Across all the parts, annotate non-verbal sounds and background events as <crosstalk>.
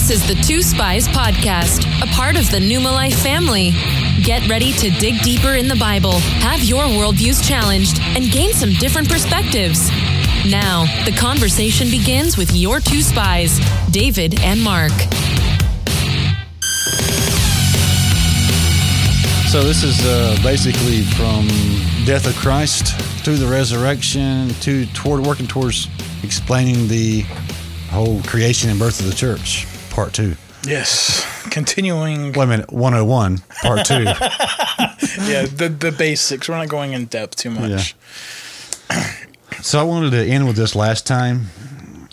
This is the Two Spies Podcast, a part of the Numa Life family. Get ready to dig deeper in the Bible, have your worldviews challenged, and gain some different perspectives. Now, the conversation begins with your two spies, David and Mark. So this is uh, basically from death of Christ to the resurrection to toward working towards explaining the whole creation and birth of the church, part two. Yes, continuing. Wait a minute, 101, part two. <laughs> Yeah, the the basics. We're not going in depth too much. so I wanted to end with this last time,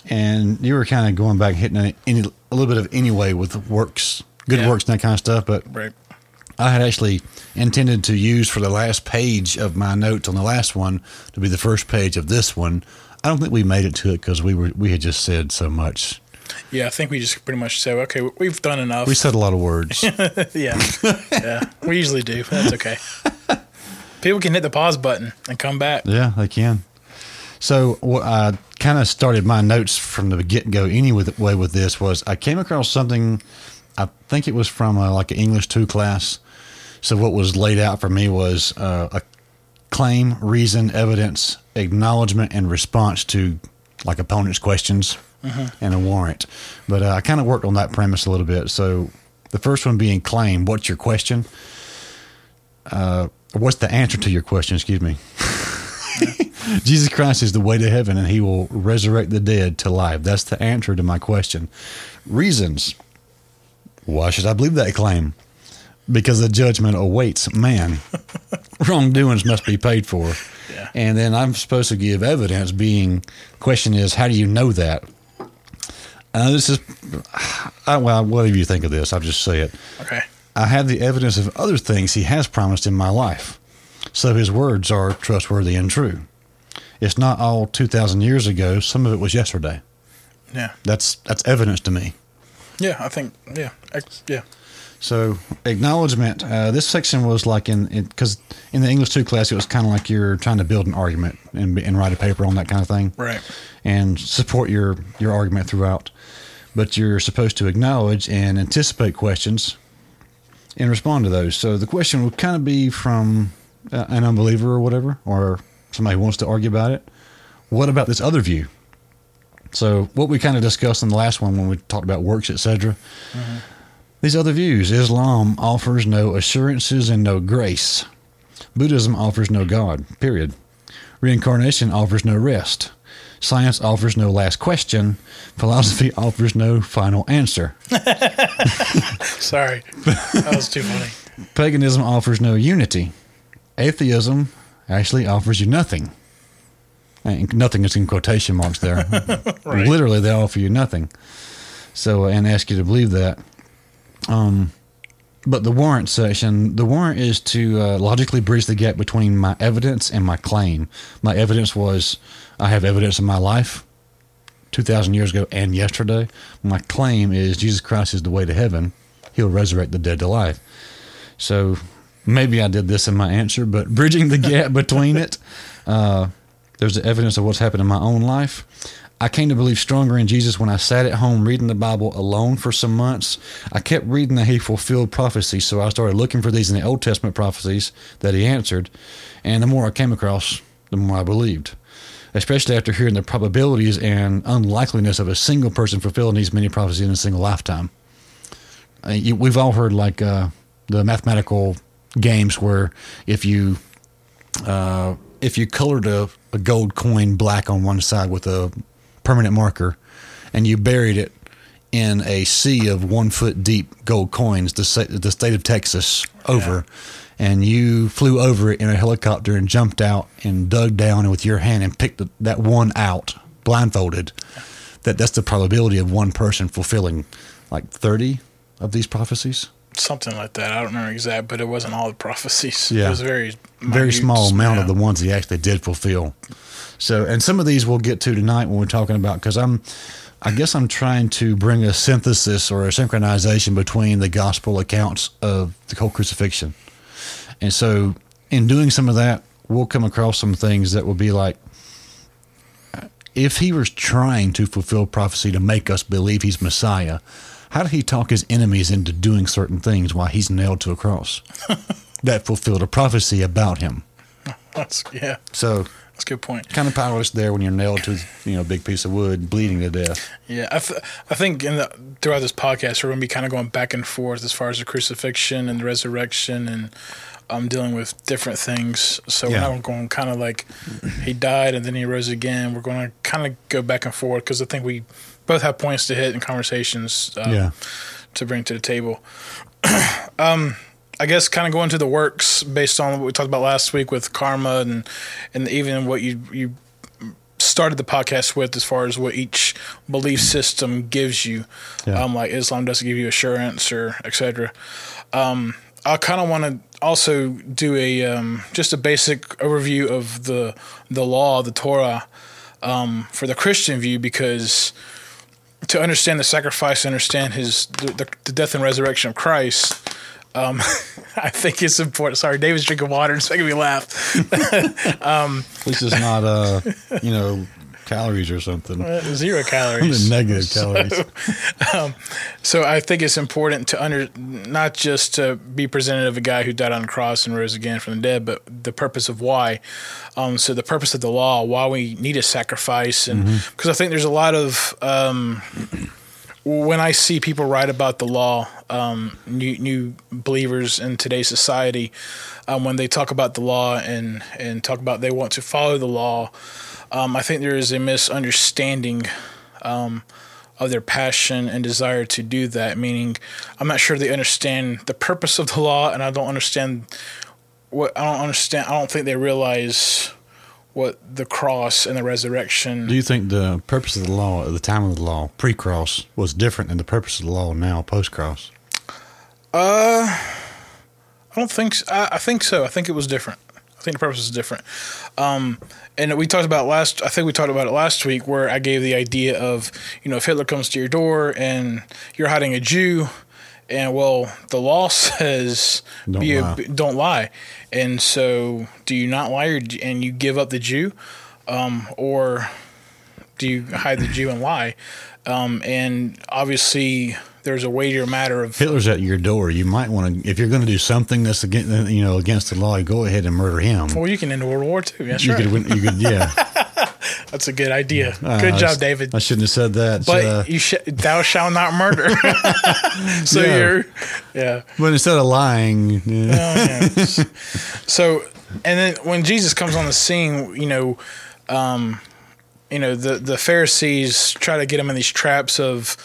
and you were kind of going back, hitting a, any, a little bit of anyway with works, good Yeah. works and that kind of stuff, but Right. I had actually intended to use for the last page of my notes on the last one to be the first page of this one. I don't think we made it to it because we were we had just said so much. Yeah, I think we just pretty much said, okay, we've done enough. We said a lot of words. <laughs> yeah, <laughs> yeah, we usually do. But that's okay. <laughs> People can hit the pause button and come back. yeah, they can. So what I kind of started my notes from the get go anyway with this was I came across something. I think it was from uh like an English two class. So what was laid out for me was uh, a claim, reason, evidence, acknowledgement, and response to like opponents' questions and a warrant. But uh, I kind of worked on that premise a little bit. So the first one being claim. What's your question? Uh, what's the answer to your question? Excuse me. <laughs> Jesus Christ is the way to heaven, and He will resurrect the dead to life. That's the answer to my question. Reasons. Why should I believe that claim? Because the judgment awaits man. <laughs> Wrongdoings must be paid for. Yeah. And then I'm supposed to give evidence. Being question is, how do you know that? Uh, this is, I, well, whatever you think of this, I'll just say it. Okay. I have the evidence of other things he has promised in my life. So his words are trustworthy and true. It's not all 2,000 years ago. Some of it was yesterday. Yeah. That's, that's evidence to me. Yeah, I think. Yeah. Yeah. So acknowledgement. Uh, this section was like in because in, the English two class it was kind of like you're trying to build an argument and, and write a paper on that kind of thing, Right. And support your your argument throughout. But you're supposed to acknowledge and anticipate questions and respond to those. So the question would kind of be from uh, an unbeliever or whatever, or somebody who wants to argue about it. What about this other view? So what we kind of discussed in the last one when we talked about works, etc. These other views Islam offers no assurances and no grace. Buddhism offers no God, period. Reincarnation offers no rest. Science offers no last question. Philosophy <laughs> offers no final answer. <laughs> Sorry, that was too funny. Paganism offers no unity. Atheism actually offers you nothing. And nothing is in quotation marks there. <laughs> Right. Literally, they offer you nothing. So, and ask you to believe that. Um, but the warrant section, the warrant is to uh, logically bridge the gap between my evidence and my claim. My evidence was I have evidence in my life 2,000 years ago and yesterday. My claim is Jesus Christ is the way to heaven. He'll resurrect the dead to life. So maybe I did this in my answer, but bridging the gap <laughs> between it, uh, there's the evidence of what's happened in my own life. I came to believe stronger in Jesus when I sat at home reading the Bible alone for some months. I kept reading that he fulfilled prophecy, so I started looking for these in the Old Testament prophecies that he answered. And the more I came across, the more I believed, especially after hearing the probabilities and unlikeliness of a single person fulfilling these many prophecies in a single lifetime. Uh, we've all heard like uh, the mathematical games where if you uh, if you colored a, a gold coin black on one side with a permanent marker and you buried it in a sea of one foot deep gold coins, the, the state of Texas over, and you flew over it in a helicopter and jumped out and dug down with your hand and picked the, that one out blindfolded, that that's the probability of one person fulfilling like 30 of these prophecies. Something like that. I don't remember exact, but it wasn't all the prophecies. Yeah. It was very very minute, small amount of the ones he actually did fulfill. So, and some of these we'll get to tonight when we're talking about because I'm, I guess I'm trying to bring a synthesis or a synchronization between the gospel accounts of the whole crucifixion, and so in doing some of that, we'll come across some things that will be like, if he was trying to fulfill prophecy to make us believe he's Messiah, how did he talk his enemies into doing certain things while he's nailed to a cross? <laughs> that fulfilled a prophecy about him. That's yeah. So That's a good point. kind of powerless there when you're nailed to you know a big piece of wood, bleeding to death. Yeah, I, th- I think in the, throughout this podcast we're going to be kind of going back and forth as far as the crucifixion and the resurrection and um, dealing with different things. So Yeah. we're not going kind of like he died and then he rose again. We're going to kind of go back and forth because I think we both have points to hit and conversations um, Yeah. to bring to the table. <clears throat> um, I guess kind of going to the works based on what we talked about last week with karma and and even what you you started the podcast with as far as what each belief system gives you. Yeah. Um, like Islam doesn't give you assurance or etc. Um, I kind of want to also do a um, just a basic overview of the the law, the Torah, um, for the Christian view because to understand the sacrifice, understand his the, the, the death and resurrection of Christ. Um, <laughs> I think it's important. Sorry, David's drinking water. It's making me laugh. At least it's not uh you know calories or something. Zero calories. Negative <laughs> calories. So I think it's important to under not just to be presented of a guy who died on the cross and rose again from the dead, but the purpose of why. Um, so the purpose of the law, why we need a sacrifice, and because I think there's a lot of um, when I see people write about the law, um, new new believers in today's society, um, when they talk about the law and and talk about they want to follow the law, um, I think there is a misunderstanding um, of their passion and desire to do that. Meaning, I'm not sure they understand the purpose of the law, and I don't understand what I don't understand. I don't think they realize what the cross and the resurrection. Do you think the purpose of the law at the time of the law, pre-cross, was different than the purpose of the law now, post-cross? Uh, I don't think. So. I, I think so. I think it was different. I think the purpose is different. Um, and we talked about last. I think we talked about it last week, where I gave the idea of you know if Hitler comes to your door and you're hiding a Jew, and well the law <laughs> says Don't be a- lie. don't lie, and so do you not lie or, and you give up the Jew, um, or do you hide the Jew and lie? Um, and obviously there's a weightier matter of Hitler's at your door. You might want to, if you're going to do something that's against, you know, against the law, go ahead and murder him. well you can end World War II. That's you right. could, win, you could, yeah. <laughs> That's a good idea. Uh, good job, David. I shouldn't have said that. But uh, you sh- thou shalt not murder. <laughs> so Yeah. you're, yeah. but instead of lying, yeah. Oh, yeah. so, and then when Jesus comes on the scene, you know, um, you know, the the Pharisees try to get him in these traps of.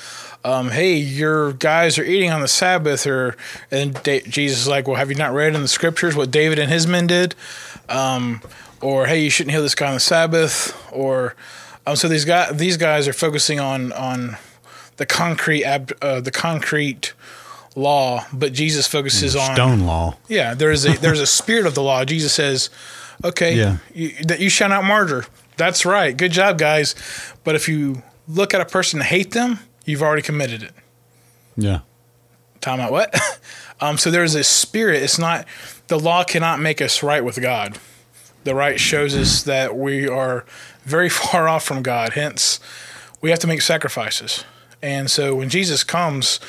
Um, hey, your guys are eating on the Sabbath, or and da- Jesus is like, well, have you not read in the scriptures what David and his men did? Um, or hey, you shouldn't heal this guy on the Sabbath, or um, so these guys these guys are focusing on on the concrete ab, uh, the concrete law, but Jesus focuses on stone law. yeah, there is a <laughs> there's a spirit of the law. Jesus says, "Okay, Yeah. you, that you shall not murder." That's right. Good job, guys. But if you look at a person and hate them, you've already committed it. Yeah. Time out. What? <laughs> um, so there is a spirit. It's not the law cannot make us right with God. The right shows us that we are very <laughs> far off from God. Hence, we have to make sacrifices. And so when Jesus comes,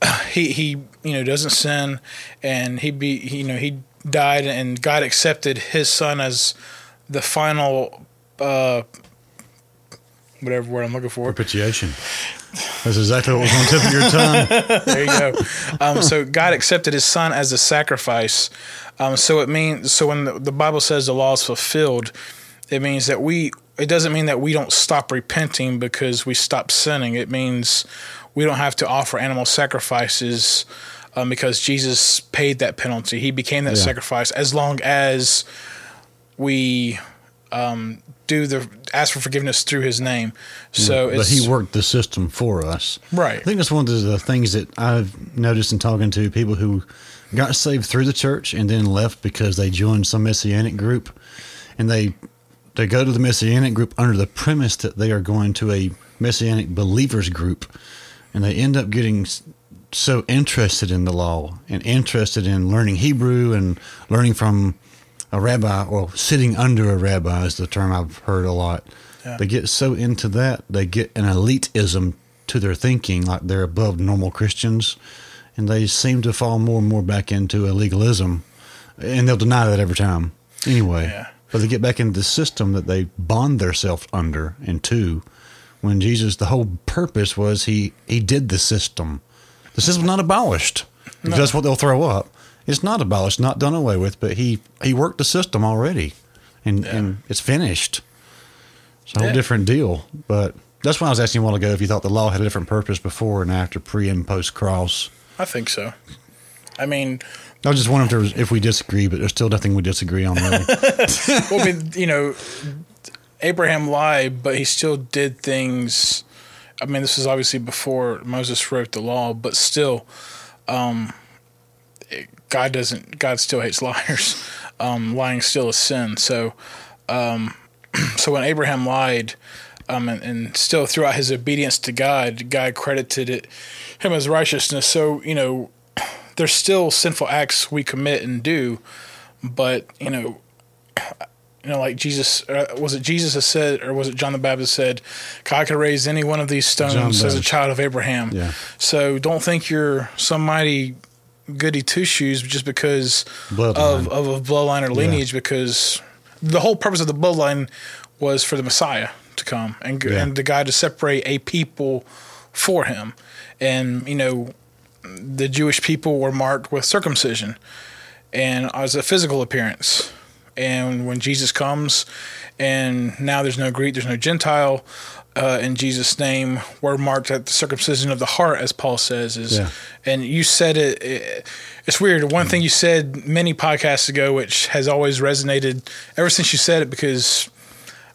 <clears throat> he he you know doesn't sin, and he be he, you know he died, and God accepted his son as the final uh, whatever word I'm looking for. Propitiation. That's exactly what was on the tip of your tongue. <laughs> there you go. Um, so God accepted His Son as a sacrifice. Um, so it means so when the, the Bible says the law is fulfilled, it means that we. It doesn't mean that we don't stop repenting because we stop sinning. It means we don't have to offer animal sacrifices um, because Jesus paid that penalty. He became that Yeah. sacrifice as long as we um, do the ask for forgiveness through His name. So but it's he worked the system for us. Right. I think that's one of the things that I've noticed in talking to people who got saved through the church and then left because they joined some messianic group, and they they go to the messianic group under the premise that they are going to a messianic believers group, and they end up getting so interested in the law and interested in learning Hebrew and learning from a rabbi or sitting under a rabbi is the term I've heard a lot. Yeah. They get so into that they get an elitism to their thinking, like they're above normal Christians, and they seem to fall more and more back into a legalism, and they'll deny that every time. Anyway, Yeah. but they get back into the system that they bond themselves under and to. When Jesus, the whole purpose was he he did the system. The system's not abolished. Because that's what they'll throw up. It's not abolished, not done away with, but he he worked the system already, and and it's finished. It's a whole Yeah. different deal. But that's why I was asking you a while ago if you thought the law had a different purpose before and after, pre and post cross. I think so. I mean, I was just wondering if, was, if we disagree, but there's still nothing we disagree on. Really. <laughs> well, I mean, you know, Abraham lied, but he still did things. I mean, this is obviously before Moses wrote the law, but still, um, God doesn't. God still hates liars. <laughs> Um, lying still is sin. So, um, <clears throat> so when Abraham lied, um, and, and still throughout his obedience to God, God credited it him as righteousness. So you know, <clears throat> there's still sinful acts we commit and do, but you know, <clears throat> you know, like Jesus, uh, was it Jesus that said, or was it John the Baptist said, God could raise any one of these stones as a child of Abraham. Yeah. So don't think you're some mighty goody two shoes just because Bloodline. of, of a bloodline or lineage, because the whole purpose of the bloodline was for the Messiah to come and, Yeah. and the guy to separate a people for him. And, you know, the Jewish people were marked with circumcision and as a physical appearance. And when Jesus comes, and now there's no Greek, there's no Gentile, uh, in Jesus' name, we're marked at the circumcision of the heart, as Paul says. Is Yeah. and you said it, it. It's weird. One thing you said many podcasts ago, which has always resonated ever since you said it, because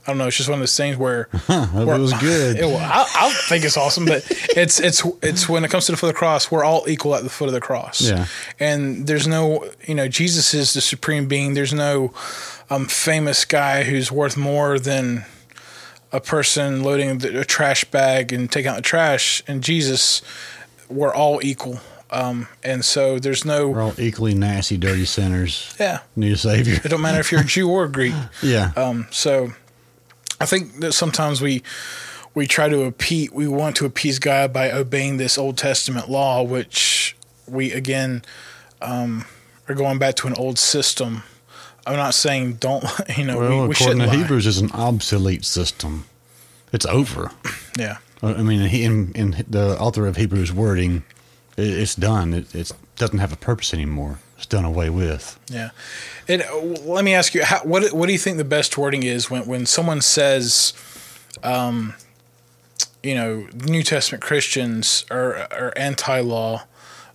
I don't know. It's just one of those things where <laughs> Hope it was good. <laughs> it, I, I think it's awesome, but it's it's it's when it comes to the foot of the cross, we're all equal at the foot of the cross. Yeah. and there's no, you know, Jesus is the supreme being. There's no um, famous guy who's worth more than a person loading the, a trash bag and taking out the trash. And Jesus, we're all equal. Um, and so there's no, We're all equally nasty, dirty sinners. yeah, Need a savior. it don't matter if you're a <laughs> Jew or a Greek. Yeah. Um, so I think that sometimes we we try to appease we want to appease God by obeying this Old Testament law, which we again um, are going back to an old system. I'm not saying don't <laughs> you know well, we, we according to lie. Hebrews, is an obsolete system. It's over. Yeah, I mean, in, in the author of Hebrews wording, it's done. It it's, doesn't have a purpose anymore. It's done away with. yeah. And uh, let me ask you, how, what what do you think the best wording is when when someone says, um, you know, New Testament Christians are are anti-law,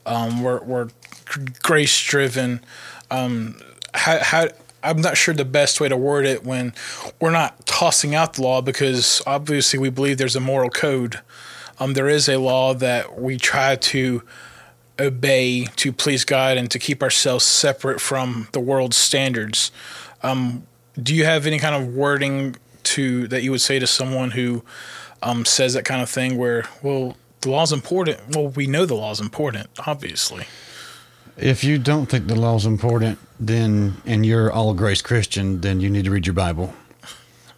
um, we're we're grace driven. Um, how how I'm not sure the best way to word it when we're not tossing out the law because obviously we believe there's a moral code. Um, there is a law that we try to obey to please God and to keep ourselves separate from the world's standards. Um, do you have any kind of wording to that you would say to someone who um, says that kind of thing? Where well, the law's important. Well, we know the law's important, obviously. If you don't think the law's important, then and you're all grace Christian, then you need to read your Bible.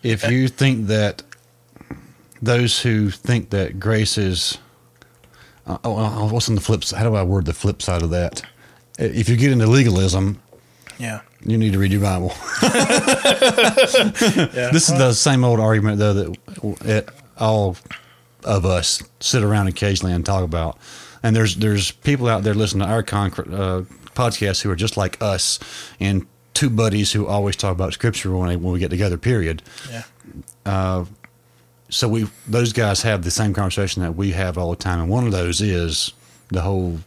If you think that those who think that grace is, uh, oh, oh, what's on the flip side? How do I word the flip side of that? If you get into legalism, Yeah. you need to read your Bible. <laughs> <laughs> Yeah. This is the same old argument, though, that it, all of us sit around occasionally and talk about. And there's there's people out there listening to our con- uh, podcast who are just like us, and two buddies who always talk about scripture when, when we get together. Period. yeah. Uh, So we those guys have the same conversation that we have all the time, and one of those is the whole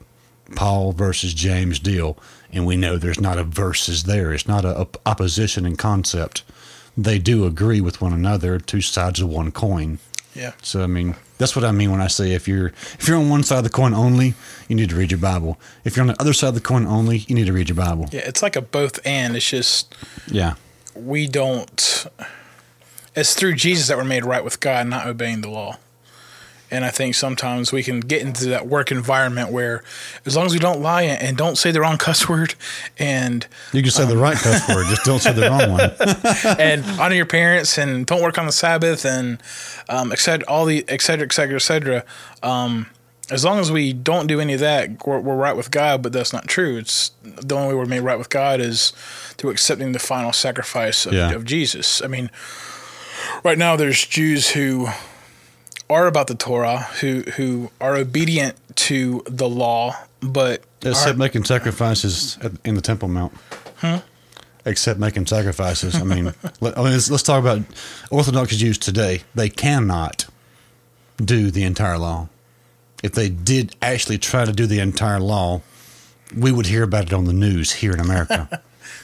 Paul versus James deal. And we know there's not a versus there. It's not a, op- opposition in concept. They do agree with one another, two sides of one coin. Yeah. So I mean, that's what I mean when I say if you're if you're on one side of the coin only, you need to read your Bible. If you're on the other side of the coin only, you need to read your Bible. Yeah. It's like a both and. It's just Yeah. we don't. It's through Jesus that we're made right with God, not obeying the law. And I think sometimes we can get into that work environment where, as long as we don't lie and don't say the wrong <laughs> cuss word, and You can say the right cuss word, just don't say the wrong one. <laughs> and honor your parents and don't work on the Sabbath and um, et cetera, all the et cetera, et cetera, et cetera. Um, as long as we don't do any of that, we're, we're right with God. But that's not true. It's the only way we're made right with God is through accepting the final sacrifice of, Yeah. of Jesus. I mean, right now there's Jews who are about the Torah, who who are obedient to the law, but Except aren't- making sacrifices at, in the Temple Mount. Hmm? Except making sacrifices. I mean, <laughs> let, I mean let's, let's talk about Orthodox Jews today. They cannot do the entire law. If they did actually try to do the entire law, we would hear about it on the news here in America.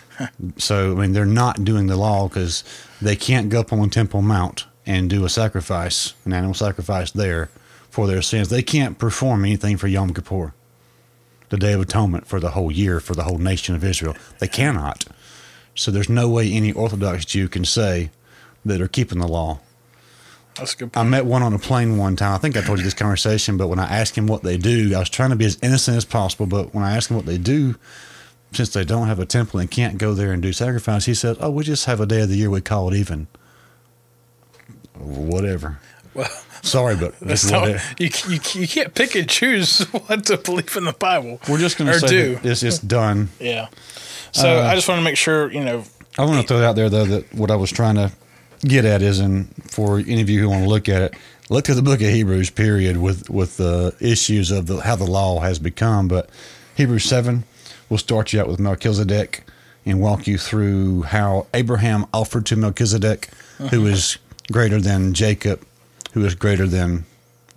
<laughs> so, I mean, they're not doing the law because they can't go up on Temple Mount and do a sacrifice, an animal sacrifice there for their sins. They can't perform anything for Yom Kippur the Day of Atonement for the whole year for the whole nation of Israel. They cannot. So there's no way any Orthodox Jew can say that they're keeping the law. that's a good I met one on a plane one time. I think I told you this conversation, but when I asked him what they do, I was trying to be as innocent as possible. But when I asked him what they do, since they don't have a temple and can't go there and do sacrifice, he said, "Oh, we just have a day of the year we call it even." Whatever. Well, Sorry, but <laughs> just not, whatever. you, you, you can't pick and choose <laughs> what to believe in the Bible. we're just going to say do. it's, it's done. Yeah. So Uh, I just want to make sure, you know, I want to throw it out there though that what I was trying to get at is, and for any of you who want to look at it, look at the book of Hebrews. Period with with the issues of the, how the law has become. But Hebrews seven will start you out with Melchizedek and walk you through how Abraham offered to Melchizedek, who is greater than Jacob, who is greater than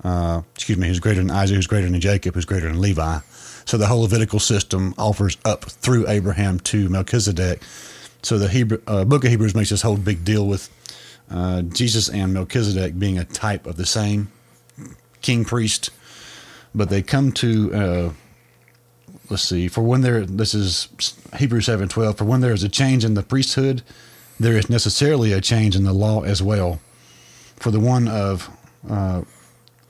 uh, excuse me, who's greater than Isaac, who's greater than Jacob, who's greater than Levi. So the whole Levitical system offers up through Abraham to Melchizedek. So the Hebrew, uh, book of Hebrews makes this whole big deal with uh, Jesus and Melchizedek being a type of the same king priest, but they come to uh, let's see for when there this is Hebrews seven twelve for when there is a change in the priesthood, there is necessarily a change in the law as well. For the one of uh,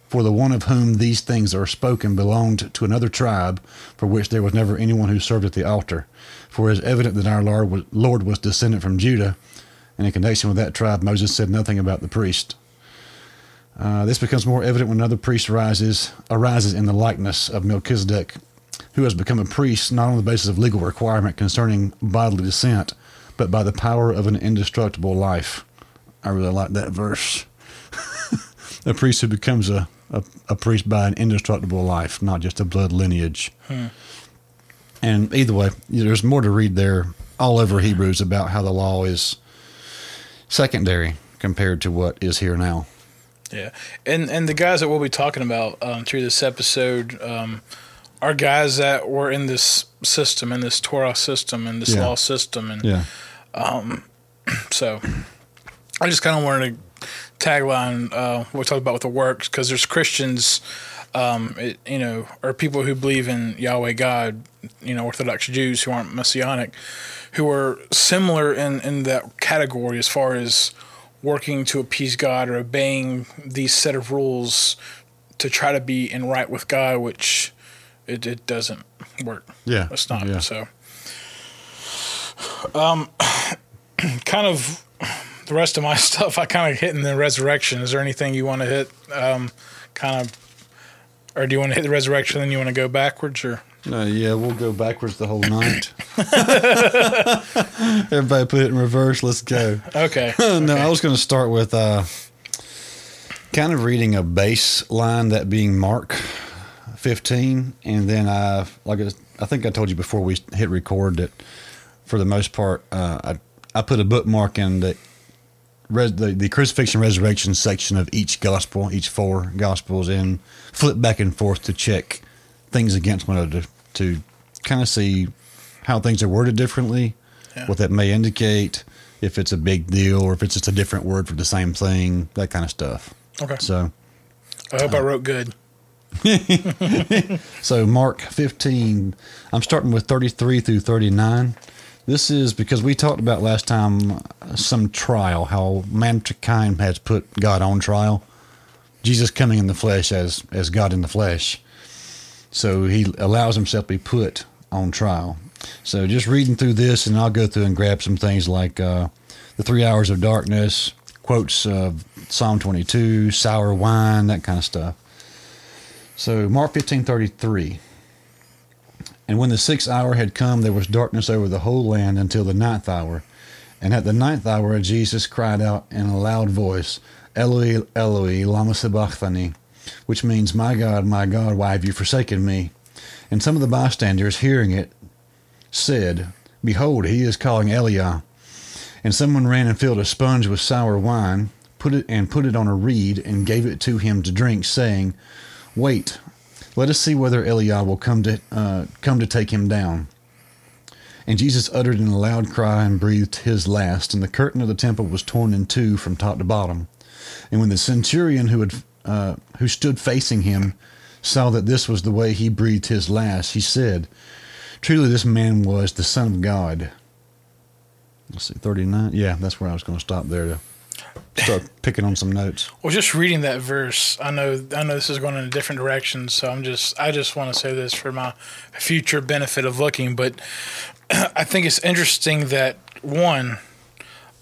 for the one of whom these things are spoken belonged to another tribe, for which there was never anyone who served at the altar. For it is evident that our Lord was, Lord was descendant from Judah, and in connection with that tribe, Moses said nothing about the priest. Uh, this becomes more evident when another priest rises, arises in the likeness of Melchizedek, who has become a priest not on the basis of legal requirement concerning bodily descent, but by the power of an indestructible life. I really like that verse. <laughs> a priest who becomes a, a, a priest by an indestructible life, not just a blood lineage. And either way, there's more to read there all over Hebrews about how the law is secondary compared to what is here now. yeah. And and the guys that we'll be talking about um, through this episode um, are guys that were in this system, in this Torah system, in this Yeah. law system, and Yeah. So I just kind of wanted to tagline uh, what we talked about with the works because there's Christians, um, it, you know, or people who believe in Yahweh God, you know, Orthodox Jews who aren't Messianic, who are similar in, in that category as far as working to appease God or obeying these set of rules to try to be in right with God, which it, it doesn't work. Yeah. It's not. Yeah. So, um, <clears throat> kind of the rest of my <laughs> stuff, I kind of hit in the resurrection. Is there anything you want to hit? Um, kind of, or do you want to hit the resurrection and then you want to go backwards, or Uh, yeah, we'll go backwards the whole night. <laughs> Everybody put it in reverse. Let's go. okay? <laughs> no, I was going to start with uh, kind of reading a baseline, that being Mark 15, and then I, like I, I think I told you before we hit record that for the most part, uh, I I put a bookmark in the, res, the the crucifixion resurrection section of each gospel, each four gospels, and flip back and forth to check things against one another to kind of see how things are worded differently, Yeah. what that may indicate, if it's a big deal or if it's just a different word for the same thing, that kind of stuff. Okay. So, I hope I wrote good. <laughs> so Mark 15, I'm starting with 33 through 39. This is because we talked about last time uh, some trial, how mankind has put God on trial. Jesus coming in the flesh as as God in the flesh. So he allows himself to be put on trial. So just reading through this, and I'll go through and grab some things like uh, the three hours of darkness, quotes of Psalm 22, sour wine, that kind of stuff. So Mark 15:33. And when the sixth hour had come, there was darkness over the whole land until the ninth hour. And at the ninth hour, Jesus cried out in a loud voice, Eloi, Eloi, lama sabachthani, which means, My God, my God, why have you forsaken me? And some of the bystanders, hearing it, said, Behold, he is calling Eliah. And someone ran and filled a sponge with sour wine, put it and put it on a reed, and gave it to him to drink, saying, Wait, let us see whether Eliah will come to uh, come to take him down. And Jesus uttered in a loud cry and breathed his last, and the curtain of the temple was torn in two from top to bottom. And when the centurion who had uh, who stood facing him saw that this was the way he breathed his last, he said, "Truly, this man was the Son of God." Let's see, thirty-nine. Yeah, that's where I was going to stop there to start picking on some notes. Well, just reading that verse, I know I know this is going in a different direction, so I'm just I just want to say this for my future benefit of looking, but <clears throat> I think it's interesting that one,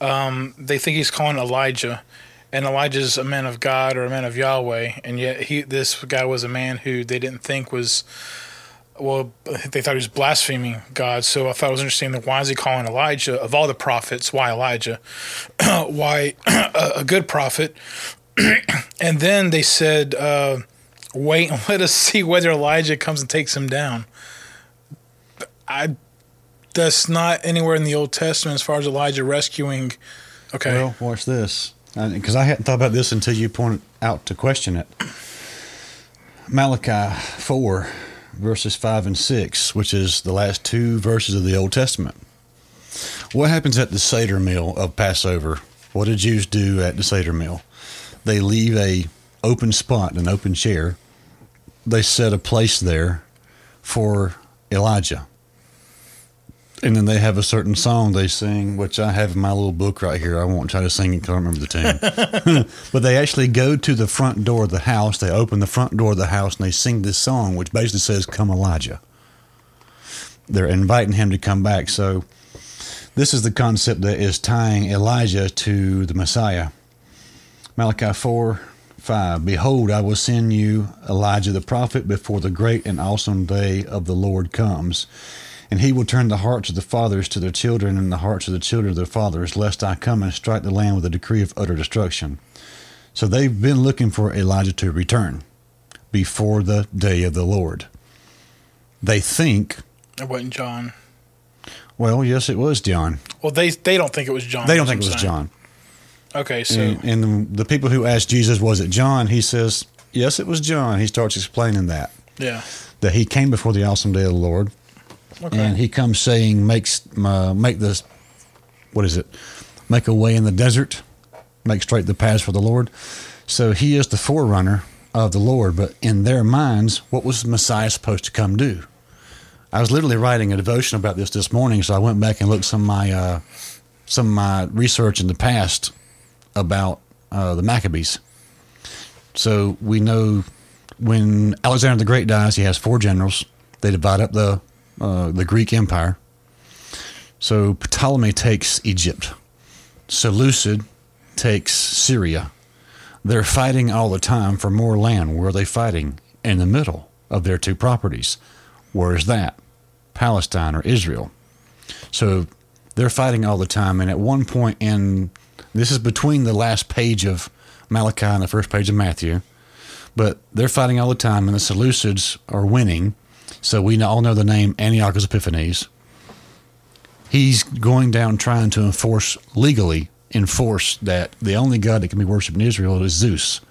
um, they think he's calling Elijah, and Elijah's a man of God or a man of Yahweh, and yet he this guy was a man who they didn't think was. Well, they thought he was blaspheming God, so I thought it was interesting that why is he calling Elijah of all the prophets? Why Elijah? <clears throat> why <clears throat> a good prophet? <clears throat> and then they said, uh, "Wait and <laughs> let us see whether Elijah comes and takes him down." I that's not anywhere in the Old Testament as far as Elijah rescuing. Okay. Well, watch this, because I hadn't thought about this until you pointed out to question it. Malachi four, verses five and six, which is the last two verses of the Old Testament. What happens at the Seder meal of Passover? What do Jews do at the Seder meal? They leave a open spot, an open chair. They set a place there for Elijah and then they have a certain song they sing, which I have in my little book right here. I won't try to sing it because I don't remember the tune. <laughs> but they actually go to the front door of the house. They open the front door of the house and they sing this song, which basically says, Come Elijah. They're inviting him to come back. So this is the concept that is tying Elijah to the Messiah. Malachi 4 5 Behold, I will send you Elijah the prophet before the great and awesome day of the Lord comes and he will turn the hearts of the fathers to their children and the hearts of the children of their fathers, lest I come and strike the land with a decree of utter destruction. So they've been looking for Elijah to return before the day of the Lord. They think it wasn't John. Well, yes, it was John. Well, they they don't think it was John. They don't think it was John. Okay, so and, and the, the people who asked Jesus, "Was it John?" He says, "Yes, it was John." He starts explaining that. Yeah. That he came before the awesome day of the Lord Okay. And he comes saying, "Makes uh, make this, what is it? Make a way in the desert, make straight the paths for the Lord." So he is the forerunner of the Lord. But in their minds, what was Messiah supposed to come do? I was literally writing a devotion about this this morning, so I went back and looked some of my uh, some of my research in the past about uh, the Maccabees. So we know when Alexander the Great dies, he has four generals. They divide up the uh, the Greek Empire. So Ptolemy takes Egypt. Seleucid takes Syria. They're fighting all the time for more land. Where are they fighting? In the middle of their two properties. Where is that? Palestine or Israel. So they're fighting all the time. And at one point in this is between the last page of Malachi and the first page of Matthew, but they're fighting all the time, and the Seleucids are winning so we all know the name Antiochus Epiphanes. He's going down trying to enforce legally enforce that the only god that can be worshipped in Israel is Zeus,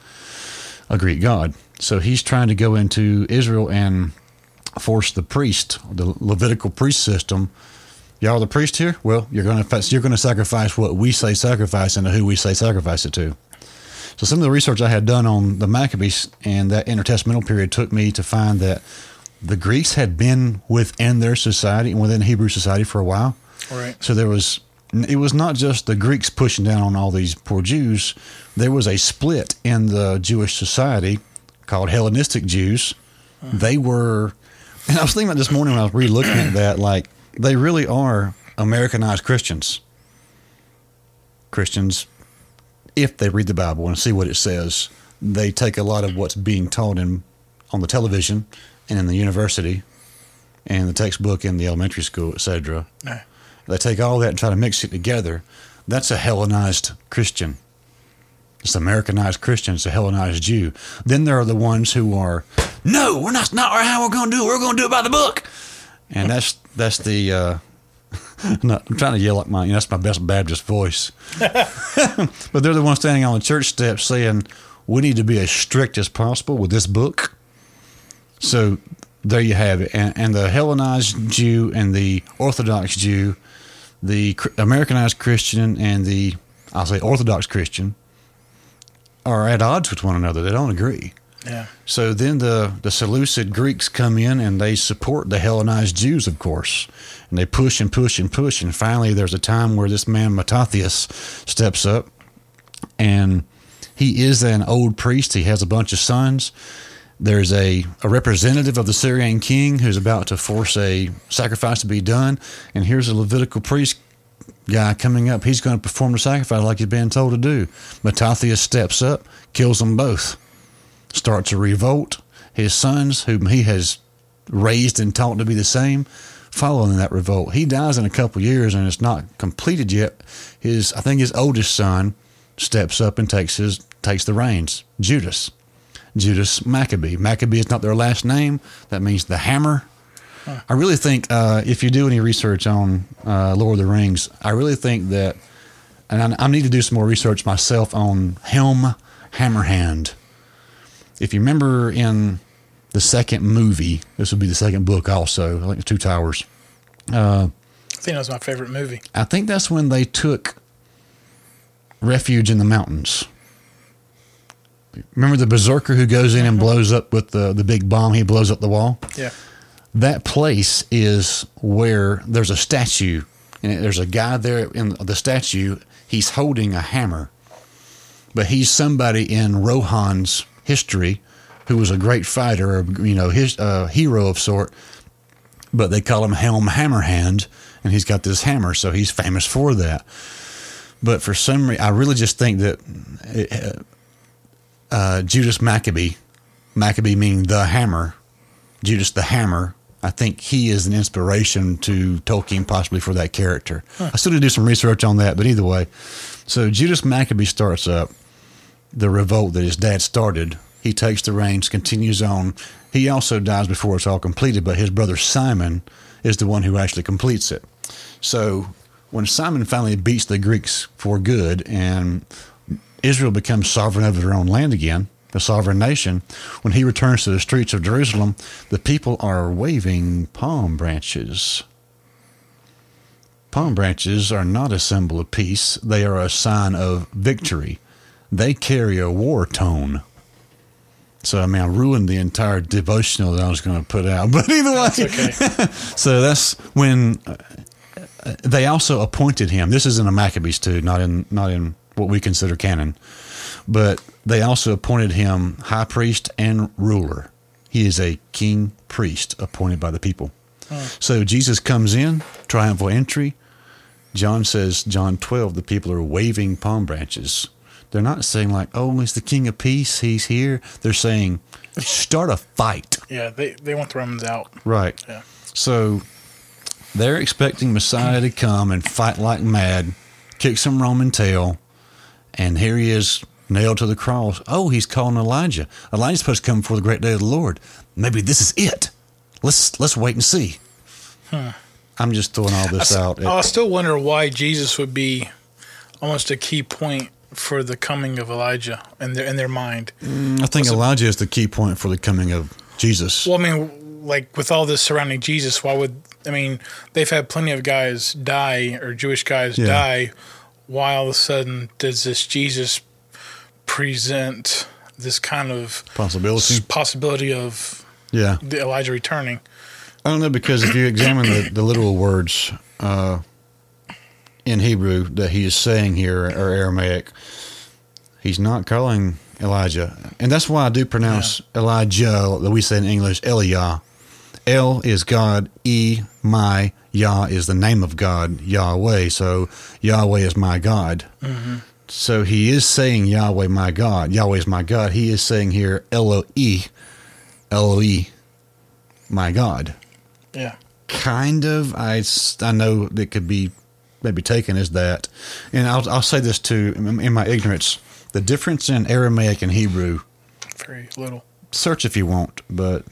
a Greek god. So he's trying to go into Israel and force the priest, the Levitical priest system. Y'all the priest here? Well, you're going to you're going to sacrifice what we say sacrifice and who we say sacrifice it to. So some of the research I had done on the Maccabees and that intertestamental period took me to find that the Greeks had been within their society and within Hebrew society for a while. Right. So there was it was not just the Greeks pushing down on all these poor Jews. There was a split in the Jewish society called Hellenistic Jews. They were, and I was thinking about this morning when I was re-looking at that, like they really are Americanized Christians. Christians, if they read the Bible and see what it says, they take a lot of what's being taught in on the television and in the university and the textbook in the elementary school, etc. Yeah. They take all that and try to mix it together. That's a Hellenized Christian. It's an Americanized Christian. It's a Hellenized Jew. Then there are the ones who are, no, we're not. Not how we're going to do it. We're going to do it by the book. And that's that's the. Uh, <laughs> not, I'm trying to yell at my. You know, that's my best Baptist voice. <laughs> but they're the ones standing on the church steps saying, "We need to be as strict as possible with this book." So there you have it. And, and the Hellenized Jew and the Orthodox Jew, the Americanized Christian and the, I'll say Orthodox Christian, are at odds with one another. They don't agree. Yeah. So then the, the Seleucid Greeks come in and they support the Hellenized Jews, of course. And they push and push and push. And finally, there's a time where this man, Mattathias, steps up. And he is an old priest. He has a bunch of sons. There's a, a representative of the Syrian king who's about to force a sacrifice to be done. And here's a Levitical priest guy coming up. He's going to perform the sacrifice like he's been told to do. Mattathias steps up, kills them both starts a revolt. His sons, whom he has raised and taught to be the same, follow in that revolt. He dies in a couple years and it's not completed yet. His, I think his oldest son steps up and takes his takes the reins. Judas, Judas Maccabee. Maccabee is not their last name. That means the hammer. I really think uh, if you do any research on uh, Lord of the Rings, I really think that, and I, I need to do some more research myself on Helm Hammerhand if you remember in the second movie, this would be the second book also, I think it's Two Towers. I think that was my favorite movie. I think that's when they took refuge in the mountains. Remember the berserker who goes in and blows up with the, the big bomb? He blows up the wall. Yeah. That place is where there's a statue, and there's a guy there in the statue. He's holding a hammer, but he's somebody in Rohan's history who was a great fighter, or you know, his uh, hero of sort. But they call him Helm Hammerhand, and he's got this hammer, so he's famous for that. But for some reason, I really just think that uh, uh, Judas Maccabee, Maccabee meaning the hammer, Judas the Hammer. I think he is an inspiration to Tolkien, possibly for that character. I still need to do some research on that, but either way, so Judas Maccabee starts up the revolt that his dad started. He takes the reins, continues on. He also dies before it's all completed, but his brother Simon is the one who actually completes it. So when Simon finally beats the Greeks for good and Israel becomes sovereign over their own land again, a sovereign nation, when he returns to the streets of Jerusalem, the people are waving palm branches. Palm branches are not a symbol of peace, they are a sign of victory. They carry a war tone. So, I mean, I ruined the entire devotional that I was going to put out. <laughs> But either way, okay. <laughs> so that's when uh, they also appointed him. This is in the Maccabees too, not in not in what we consider canon. But they also appointed him high priest and ruler. He is a king priest appointed by the people. So Jesus comes in, triumphal entry. John says, John 12, the people are waving palm branches. They're not saying, like, oh, he's the king of peace, he's here. They're saying, start a fight. Yeah, they, they want the Romans out. Right. Yeah. So they're expecting Messiah to come and fight like mad, kick some Roman tail, and here he is nailed to the cross. Oh, he's calling Elijah. Elijah's supposed to come before the great day of the Lord. Maybe this is it. Let's let's wait and see. I'm just throwing all this out. I still wonder why Jesus would be almost a key point for the coming of Elijah in their in their mind. Mm, I think Elijah is the key point for the coming of Jesus. Well, I mean, like with all this surrounding Jesus, why would I mean they've had plenty of guys die or Jewish guys Yeah. die. Why all of a sudden does this Jesus present this kind of Possibility. possibility of Yeah. the Elijah returning? I don't know because if you examine the, the literal words, uh, in Hebrew that he is saying here, or Aramaic, he's not calling Elijah. And that's why I do pronounce Elijah, that we say in English, Eliah. El is God, E, my, Yah is the name of God, Yahweh. So Yahweh is my God. Mm-hmm. So he is saying Yahweh, my God. Yahweh is my God. He is saying here Eloi, Eloi, my God. Yeah. Kind of. I, I know it could be maybe taken as that. And I'll, I'll say this too in, in my ignorance. The difference in Aramaic and Hebrew, Very little. search if you want, but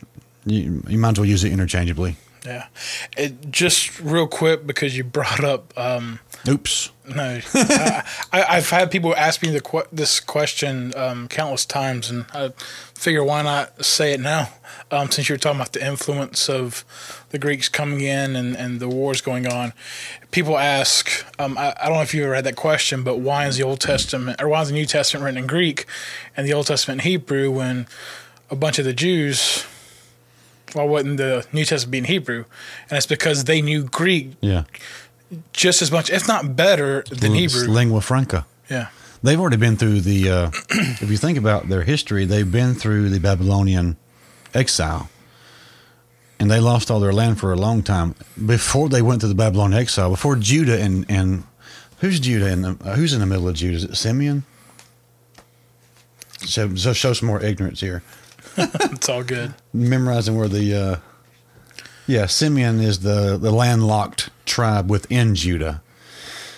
you, you might as well use it interchangeably. Yeah. It just real quick because you brought up um, Oops. No, I, I've had people ask me the que- this question um, countless times, and I figure why not say it now, um, since you're talking about the influence of the Greeks coming in and, and the wars going on. People ask, um, I, I don't know if you ever had that question, but why is the Old Testament or why is the New Testament written in Greek and the Old Testament in Hebrew when a bunch of the Jews why wouldn't the New Testament be in Hebrew? And it's because they knew Greek Yeah. just as much, if not better, than It's Hebrew. Lingua franca. Yeah. They've already been through the. Uh, if you think about their history, they've been through the Babylonian exile, and they lost all their land for a long time before they went to the Babylonian exile. Before Judah and and who's Judah and uh, who's in the middle of Judah? Is it Simeon? So, so show some more ignorance here. <laughs> It's all good. Memorizing where the. Uh, yeah, Simeon is the the landlocked tribe within Judah.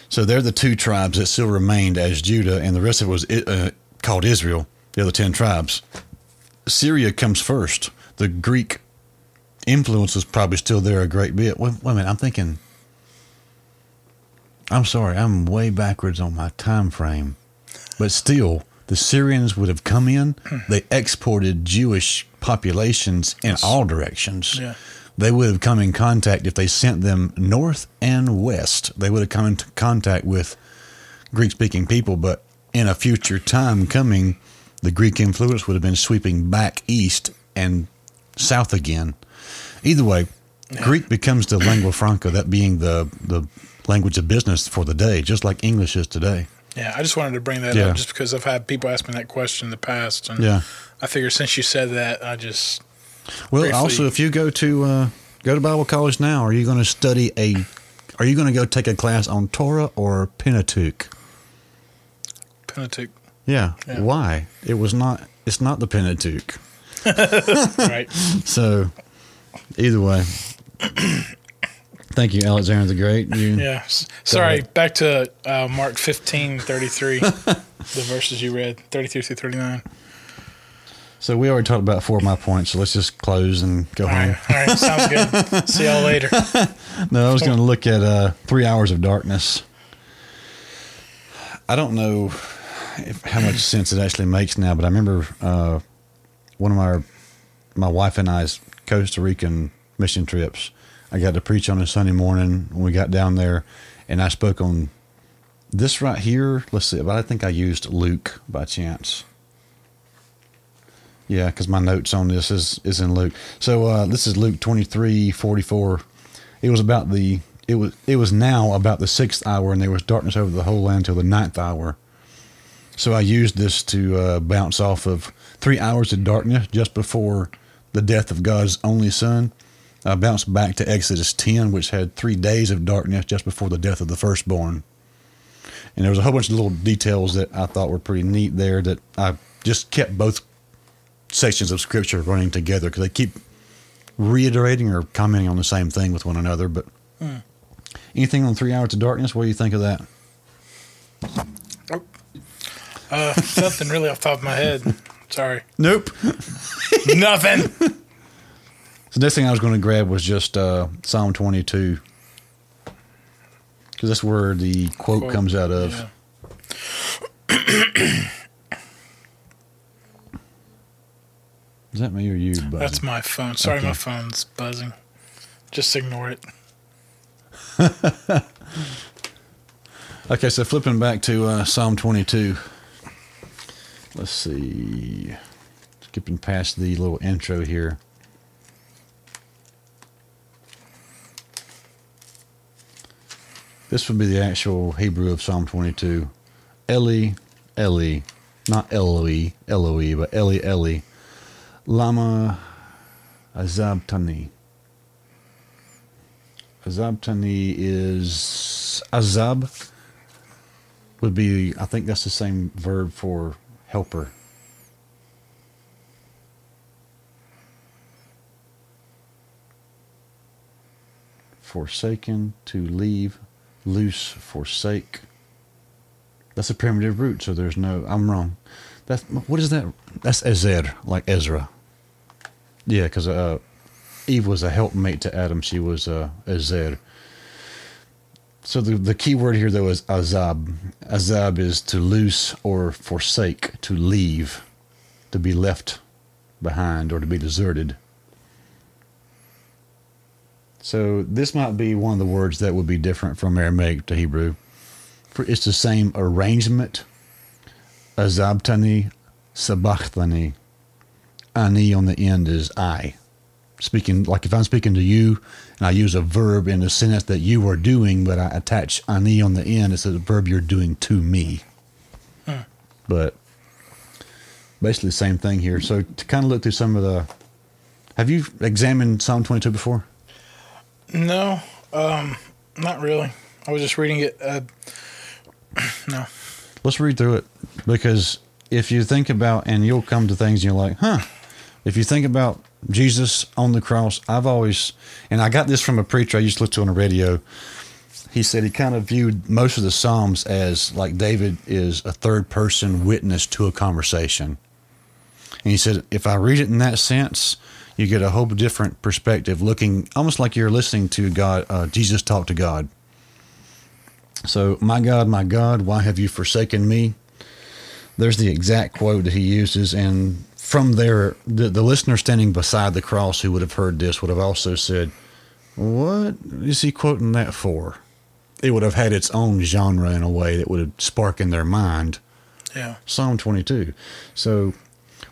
So they're the two tribes that still remained as Judah, and the rest of it was uh, called Israel, the other 10 tribes. Syria comes first. The Greek influence was probably still there a great bit. Wait, wait a minute, I'm thinking. I'm sorry, I'm way backwards on my time frame. But still, the Syrians would have come in, hmm. they exported Jewish populations in all directions Yeah. they would have come in contact if they sent them north and west. They would have come into contact with Greek speaking people, but in a future time coming, the Greek influence would have been sweeping back east and south again. Either way, Greek becomes the lingua franca, that being the, the language of business for the day, just like English is today. Yeah, I just wanted to bring that Yeah. up just because I've had people ask me that question in the past, and Yeah. I figure since you said that, I just Well, Briefly. also, if you go to uh, go to Bible college now, are you going to study a? Are you going to go take a class on Torah or Pentateuch? Pentateuch, Yeah. Yeah. Why? It was not. It's not the Pentateuch. <laughs> right? <laughs> So, either way. Thank you, Alexander the Great. You, <laughs> Yeah. Sorry. Back to uh, Mark fifteen thirty three, <laughs> the verses you read, thirty three through thirty nine. So we already talked about four of my points. So let's just close and go All home. right. All right. Sounds good. <laughs> See y'all later. No, I was going to look at uh, Three Hours of Darkness. I don't know if, how much <clears throat> sense it actually makes now, but I remember uh, one of my my wife and I's Costa Rican mission trips. I got to preach on a Sunday morning when we got down there, and I spoke on this right here. Let's see, but I think I used Luke by chance. Yeah, because my notes on this is is in Luke. So uh, this is Luke twenty three forty four. It was about the it was it was now about the sixth hour, and there was darkness over the whole land till the ninth hour. So I used this to uh, bounce off of three hours of darkness just before the death of God's only Son. I bounced back to Exodus ten, which had three days of darkness just before the death of the firstborn. And there was a whole bunch of little details that I thought were pretty neat there that I just kept both sections of scripture running together because they keep reiterating or commenting on the same thing with one another. But anything on three hours of darkness? What do you think of that? Uh, nothing really off the top of my head. Sorry. <laughs> Nope. Nothing. <laughs> The next thing I was going to grab was just uh, Psalm 22 because that's where the quote, Quote, comes out of. Yeah. <clears throat> Is that me or you? Bud? That's my phone. Sorry, Okay. my phone's buzzing. Just ignore it. <laughs> Okay, so flipping back to uh, Psalm 22. Let's see. Skipping past the little intro here. This would be the actual Hebrew of Psalm 22. Eli, Eli, not Eloi, Eloi, but Eli, Eli. Lama Azabtani. Azabtani is Azab would be I think that's the same verb for helper. Forsaken, to leave, loose, forsake. That's a primitive root, so there's no. I'm wrong. That's what is that? That's Ezer, like Ezra. Yeah, because uh, Eve was a helpmate to Adam. She was uh, Ezer. So the the key word here though is azab. Azab is to loose or forsake, to leave, to be left behind or to be deserted. So this might be one of the words that would be different from Aramaic to Hebrew. For it's the same arrangement. Azabtani, sabachtani. Ani on the end is I. Speaking like if I'm speaking to you and I use a verb in the sentence that you are doing, but I attach ani on the end, it's a verb you're doing to me. Hmm. But basically the same thing here. So to kind of look through some of the have you examined Psalm 22 before? No, um, not really. I was just reading it. Uh, <clears throat> no. Let's read through it because if you think about, and you'll come to things you're like, huh. If you think about Jesus on the cross, I've always, and I got this from a preacher I used to listen to on the radio. He said he kind of viewed most of the Psalms as like David is a third person witness to a conversation. And he said, if I read it in that sense, you get a whole different perspective, looking almost like you're listening to God, uh, Jesus talk to God. So, my God, my God, why have you forsaken me? There's the exact quote that he uses, and from there, the, the listener standing beside the cross who would have heard this would have also said, What is he quoting that for? It would have had its own genre in a way that would have sparked in their mind. Yeah. Psalm 22. So,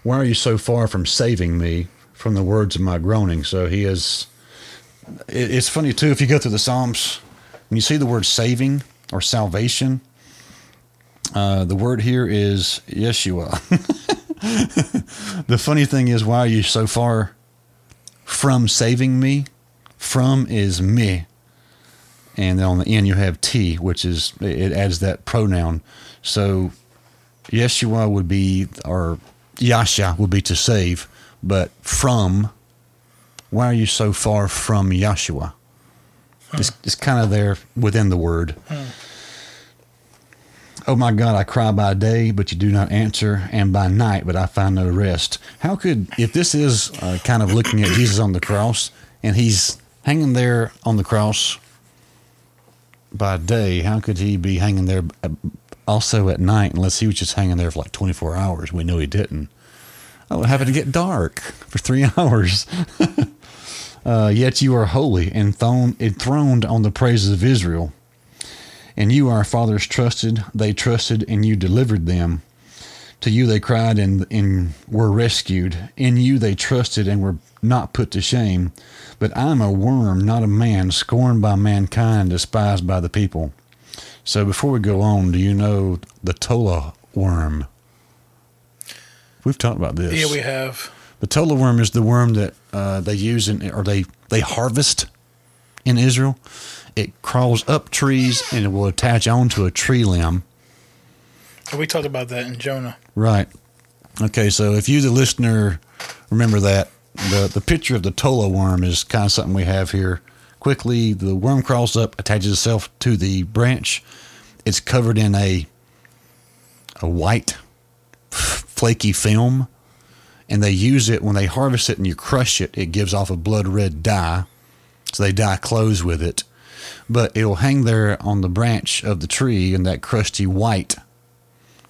why are you so far from saving me from the words of my groaning? So, he is. It's funny, too, if you go through the Psalms, when you see the word saving or salvation, uh, the word here is Yeshua. <laughs> the funny thing is, why are you so far from saving me? From is me. And then on the end, you have T, which is, it adds that pronoun. So Yeshua would be, or Yasha would be to save, but from, why are you so far from Yeshua? It's, it's kind of there within the word. Oh my God, I cry by day, but you do not answer, and by night, but I find no rest. How could, if this is uh, kind of looking at Jesus on the cross, and he's hanging there on the cross by day, how could he be hanging there uh, also at night unless he was just hanging there for like 24 hours? We know he didn't. Oh, having to get dark for three <laughs> hours. uh, yet you are holy and thron- enthroned on the praises of Israel. And you, our fathers, trusted, they trusted, and you delivered them. To you they cried and, and were rescued. In you they trusted and were not put to shame. But I am a worm, not a man, scorned by mankind, despised by the people. So before we go on, do you know the Tola worm? We've talked about this. Yeah, we have. The tola worm is the worm that uh, they use in, or they, they harvest in Israel. It crawls up trees and it will attach onto a tree limb. We talked about that in Jonah. Right. Okay, so if you, the listener, remember that, the, the picture of the tola worm is kind of something we have here. Quickly, the worm crawls up, attaches itself to the branch. It's covered in a a white, flaky film, and they use it when they harvest it and you crush it. It gives off a blood red dye, so they dye clothes with it. But it'll hang there on the branch of the tree in that crusty white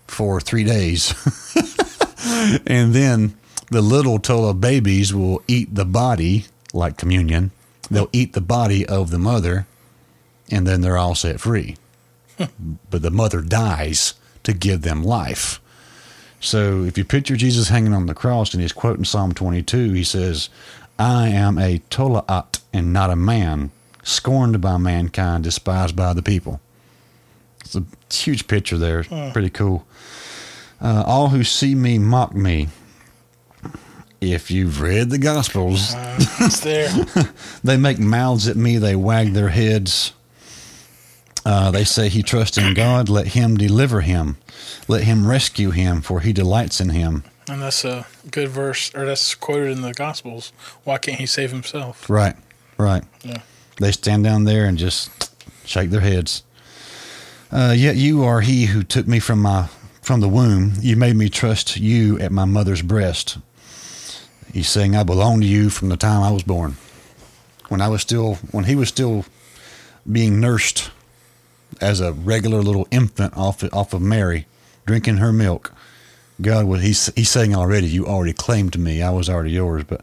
for three days. <laughs> and then the little Tola babies will eat the body, like communion. They'll eat the body of the mother, and then they're all set free. but the mother dies to give them life. So if you picture Jesus hanging on the cross and he's quoting Psalm 22, he says, I am a Tolaat and not a man, scorned by mankind, despised by the people. It's a huge picture there. Pretty cool. Uh, all who see me mock me. If you've read the Gospels, Uh, it's there. <laughs> they make mouths at me, they wag their heads. Uh, they say he trusts in God, let him deliver him. Let him rescue him, for he delights in him. And that's a good verse, or that's quoted in the Gospels. Why can't he save himself? Right, right. Yeah. They stand down there and just shake their heads. Uh, yet you are he who took me from my from the womb. You made me trust you at my mother's breast. He's saying, I belong to you from the time I was born. When I was still, when he was still being nursed as a regular little infant off off of Mary, drinking her milk. God was he's he's saying already, you already claimed me. I was already yours, but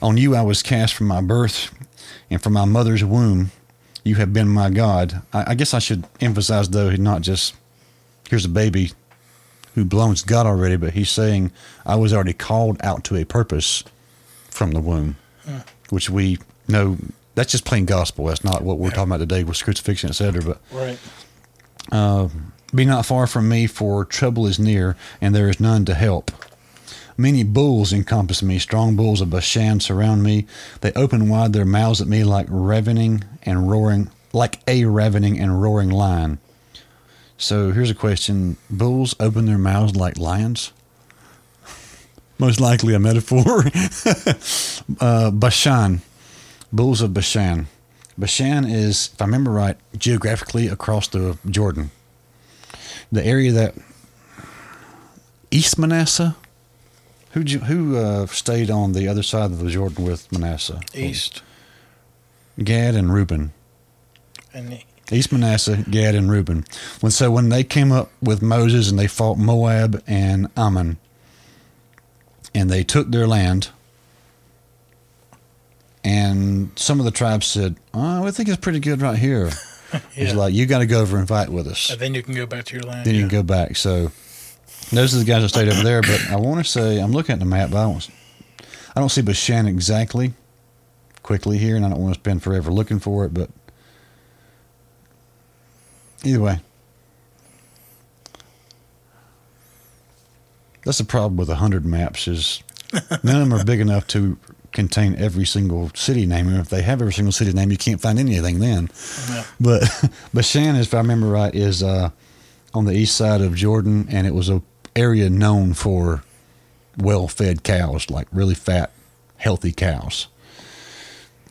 on you I was cast from my birth, and from my mother's womb, you have been my God. I, I guess I should emphasize though, not just here's a baby who belongs to God already, but he's saying I was already called out to a purpose from the womb, which we know that's just plain gospel. That's not what we're talking about today with crucifixion, etc. But Right. be not far from me, for trouble is near, and there is none to help. Many bulls encompass me, strong bulls of Bashan surround me. They open wide their mouths at me like ravening and roaring, like a ravening and roaring lion. So here's a question: Bulls open their mouths like lions? <laughs> Most likely a metaphor. <laughs> uh, Bashan, bulls of Bashan. Bashan is, if I remember right, geographically across the Jordan the area that East Manasseh. Who who uh, stayed on the other side of the Jordan with Manasseh? East. Gad and Reuben. And East Manasseh, Gad and Reuben. When so when they came up with Moses and they fought Moab and Ammon, and they took their land, and some of the tribes said, "Oh, we think it's pretty good right here." <laughs> He's Yeah. like, "You got to go over and fight with us." and then you can go back to your land. then you can go back. So those are the guys that stayed over there. But I want to say I'm looking at the map, but I don't, I don't see Bashan exactly quickly here, and I don't want to spend forever looking for it. But either way, that's the problem with a hundred maps is none of them are big enough to contain every single city name. And if they have every single city name, you can't find anything then. Yeah. But <laughs> Bashan, if I remember right, is uh, on the east side of Jordan, and it was a area known for well-fed cows, like really fat, healthy cows.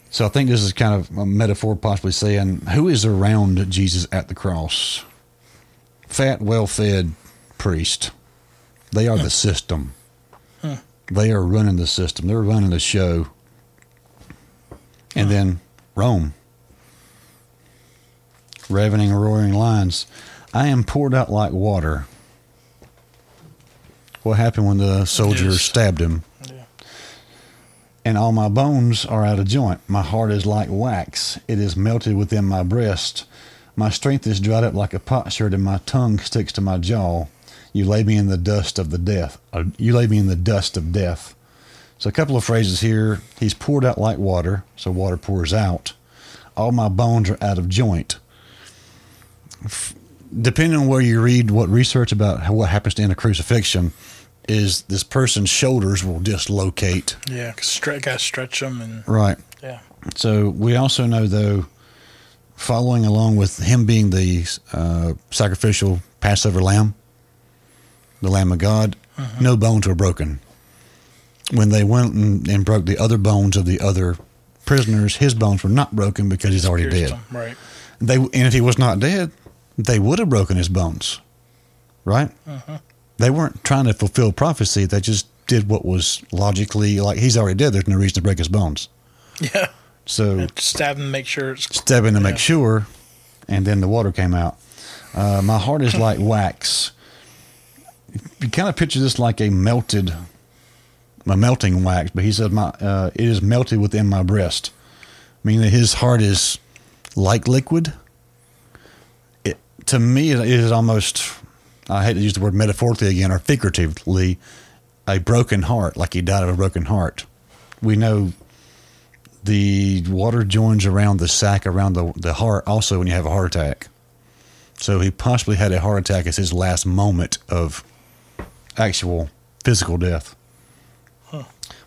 So I think this is kind of a metaphor, possibly saying who is around Jesus at the cross? Fat, well-fed priest. They are the system. They are running the system. They're running the show. And hmm. then Rome ravening, roaring lions. I am poured out like water. What happened when the soldier stabbed him? Yeah. And all my bones are out of joint. My heart is like wax. It is melted within my breast. My strength is dried up like a potsherd, and my tongue sticks to my jaw. You lay me in the dust of the death. Uh, you lay me in the dust of death. So a couple of phrases here. He's poured out like water, so water pours out. All my bones are out of joint. F- Depending on where you read what research about how, what happens to in a crucifixion, is this person's shoulders will dislocate. Yeah. Stre- gotta stretch them and Right. yeah. So we also know, though, following along with him being the uh, sacrificial Passover lamb, the Lamb of God, no bones were broken. When they went and, and broke the other bones of the other prisoners, his bones were not broken because he's already dead. Right. They and if he was not dead, they would have broken his bones, right? They weren't trying to fulfill prophecy. They just did what was logically like he's already dead. There's no reason to break his bones. Yeah. So Stab them, make sure it's step in to make sure, and then the water came out. Uh, my heart is <laughs> like wax. You kind of picture this like a melted, a melting wax, but he said, "My uh, it is melted within my breast," meaning that his heart is like liquid. It to me it is almost. I hate to use the word metaphorically again or figuratively, a broken heart, like he died of a broken heart. We know the water joins around the sac around the, the heart also when you have a heart attack. So he possibly had a heart attack as his last moment of actual physical death.